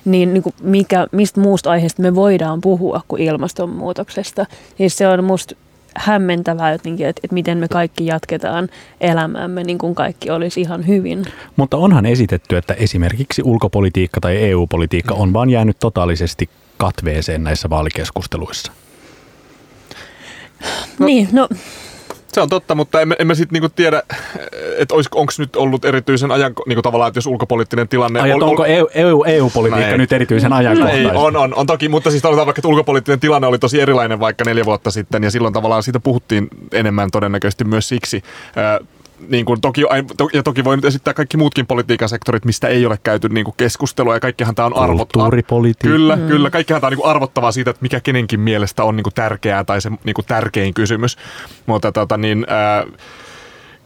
niin, niin kuin mikä, mistä muusta aiheesta me voidaan puhua kuin ilmastonmuutoksesta. Siis se on musta hämmentävää jotenkin, että, että miten me kaikki jatketaan elämäämme niin kuin kaikki olisi ihan hyvin. Mutta onhan esitetty, että esimerkiksi ulkopolitiikka tai EU-politiikka on vaan jäänyt totaalisesti katveeseen näissä vaalikeskusteluissa. No, niin, no se on totta, mutta emme, emme sitten niinku tiedä, että onko nyt ollut erityisen ajan, niinku tavallaan, että jos ulkopoliittinen tilanne... Ai, ol, onko EU, EU, EU-politiikka no nyt erityisen ajankohtaista? Ei, on, on, on toki, mutta siis tavallaan vaikka, että ulkopoliittinen tilanne oli tosi erilainen vaikka neljä vuotta sitten, ja silloin tavallaan siitä puhuttiin enemmän todennäköisesti myös siksi niin kuin toki, ja toki voi nyt esittää kaikki muutkin politiikan sektorit, mistä ei ole käyty niin kuin keskustelua, ja kaikkihan tämä on arvottavaa. Kyllä, mm. kyllä. Kaikkihan tämä on niin kuin arvottavaa siitä, että mikä kenenkin mielestä on niin kuin tärkeää tai se niin kuin tärkein kysymys. Mutta tota, niin, ää,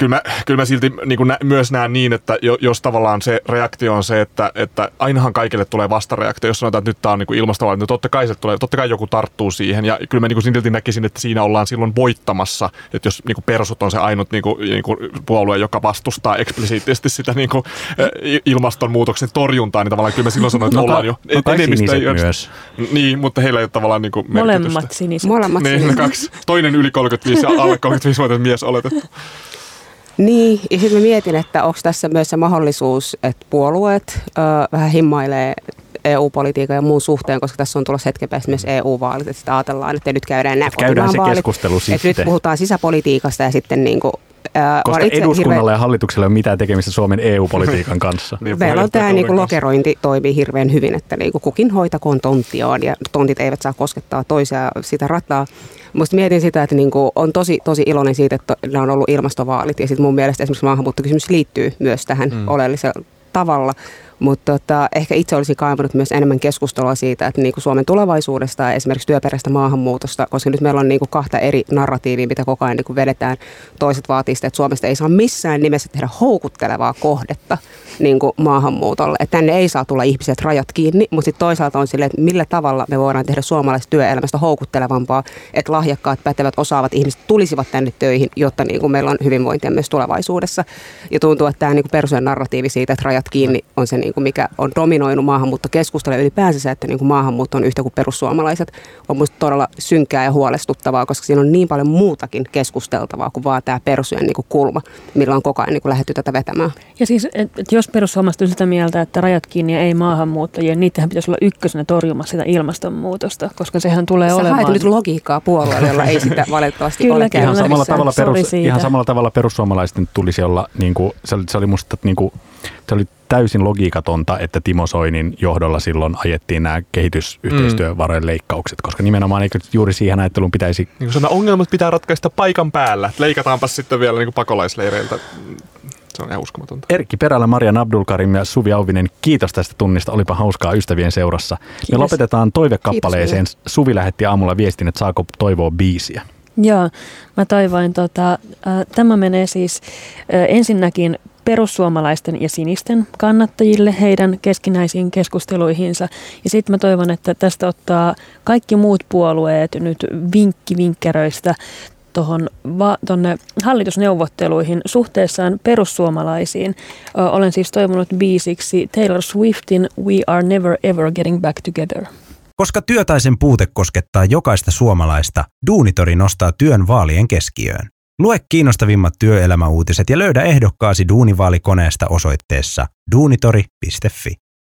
kyllä mä, kyllä mä silti niin kuin nä, myös näen niin, että jos tavallaan se reaktio on se, että, että ainahan kaikille tulee vastareaktio, jos sanotaan, että nyt tämä on niin ilmastovalinta, niin totta kai, se tulee, totta kai joku tarttuu siihen. Ja kyllä mä niin kuin silti näkisin, että siinä ollaan silloin voittamassa, että jos niin kuin persut on se ainut niin kuin, niin kuin puolue, joka vastustaa eksplisiittisesti sitä niin kuin, ilmastonmuutoksen torjuntaa, niin tavallaan kyllä mä silloin sanoin, että no, ollaan jo no, enemmistö. Myös. Niin, mutta heillä ei ole tavallaan niin kuin Molemmat siniset. Molemmat niin, siniset. kaksi. Toinen yli 35 ja alle 35-vuotias mies oletettu. Niin, ja sitten mä mietin, että onko tässä myös se mahdollisuus, että puolueet ö, vähän himmailee EU-politiikan ja muun suhteen, koska tässä on tulossa hetken päästä myös EU-vaalit, että sitä ajatellaan, että nyt käydään nämä Käydään se vaalit, keskustelu että sitten. nyt puhutaan sisäpolitiikasta ja sitten niin kuin, koska eduskunnalla hirveän... ja hallituksella ei ole mitään tekemistä Suomen EU-politiikan <laughs> kanssa. niin, Meillä on tämä niin lokerointi toimii hirveän hyvin, että niin kuin kukin hoitakoon tonttiaan ja tontit eivät saa koskettaa toisia sitä rataa. Musta mietin sitä, että niin kuin on tosi, tosi iloinen siitä, että nämä on ollut ilmastovaalit ja sitten mun mielestä esimerkiksi maahanmuuttokysymys liittyy myös tähän mm. oleellisella tavalla. Mutta tota, ehkä itse olisin kaivannut myös enemmän keskustelua siitä, että niin kuin Suomen tulevaisuudesta ja esimerkiksi työperäistä maahanmuutosta, koska nyt meillä on niin kuin kahta eri narratiivia, mitä koko ajan niin vedetään. Toiset vaatii sitä, että Suomesta ei saa missään nimessä tehdä houkuttelevaa kohdetta niin kuin maahanmuutolle. Että tänne ei saa tulla ihmiset rajat kiinni, mutta sitten toisaalta on silleen, että millä tavalla me voidaan tehdä suomalaisesta työelämästä houkuttelevampaa, että lahjakkaat, pätevät, osaavat ihmiset tulisivat tänne töihin, jotta niin kuin meillä on hyvinvointia myös tulevaisuudessa. Ja tuntuu, että tämä niin kuin narratiivi siitä, että rajat kiinni on se niin niin kuin mikä on dominoinut maahanmuuttokeskustelua ylipäänsä se, että niin kuin maahanmuutto on yhtä kuin perussuomalaiset, on minusta todella synkkää ja huolestuttavaa, koska siinä on niin paljon muutakin keskusteltavaa kuin vaan tämä persujen niin kuin kulma, millä on koko ajan niin kuin lähdetty tätä vetämään. Ja siis, että et jos perussuomalaiset on sitä mieltä, että rajat kiinni ei maahanmuuttajia, niitähän pitäisi olla ykkösenä torjumassa sitä ilmastonmuutosta, koska sehän tulee Sä olemaan... Sä nyt logiikkaa puolueelle, jolla ei sitä valitettavasti kyllä, ole kyllä, ihan samalla, tavalla perus, ihan samalla tavalla perussuomalaisten tulisi olla, niin kuin, se, oli, se oli musta niin kuin, se oli täysin logiikatonta, että Timo Soinin johdolla silloin ajettiin nämä kehitysyhteistyövarojen leikkaukset, koska nimenomaan eikö juuri siihen ajatteluun pitäisi... Niin kuin ongelmat pitää ratkaista paikan päällä. Leikataanpa sitten vielä niin kuin pakolaisleireiltä. Se on ihan uskomatonta. Erkki Perälä, Marian Abdulkarim ja Suvi Auvinen, kiitos tästä tunnista. Olipa hauskaa ystävien seurassa. Kiitos. Me lopetetaan toivekappaleeseen. Kiitos, Suvi lähetti aamulla viestin, että saako toivoa biisiä. Joo, mä toivoin, tota, äh, tämä menee siis äh, ensinnäkin perussuomalaisten ja sinisten kannattajille heidän keskinäisiin keskusteluihinsa. Ja sitten mä toivon, että tästä ottaa kaikki muut puolueet nyt vinkki vinkkeröistä tuohon va- hallitusneuvotteluihin suhteessaan perussuomalaisiin. Ö, olen siis toivonut biisiksi Taylor Swiftin We Are Never Ever Getting Back Together. Koska työtaisen puute koskettaa jokaista suomalaista, Duunitori nostaa työn vaalien keskiöön. Lue kiinnostavimmat työelämäuutiset ja löydä ehdokkaasi Duunivaalikoneesta osoitteessa duunitori.fi.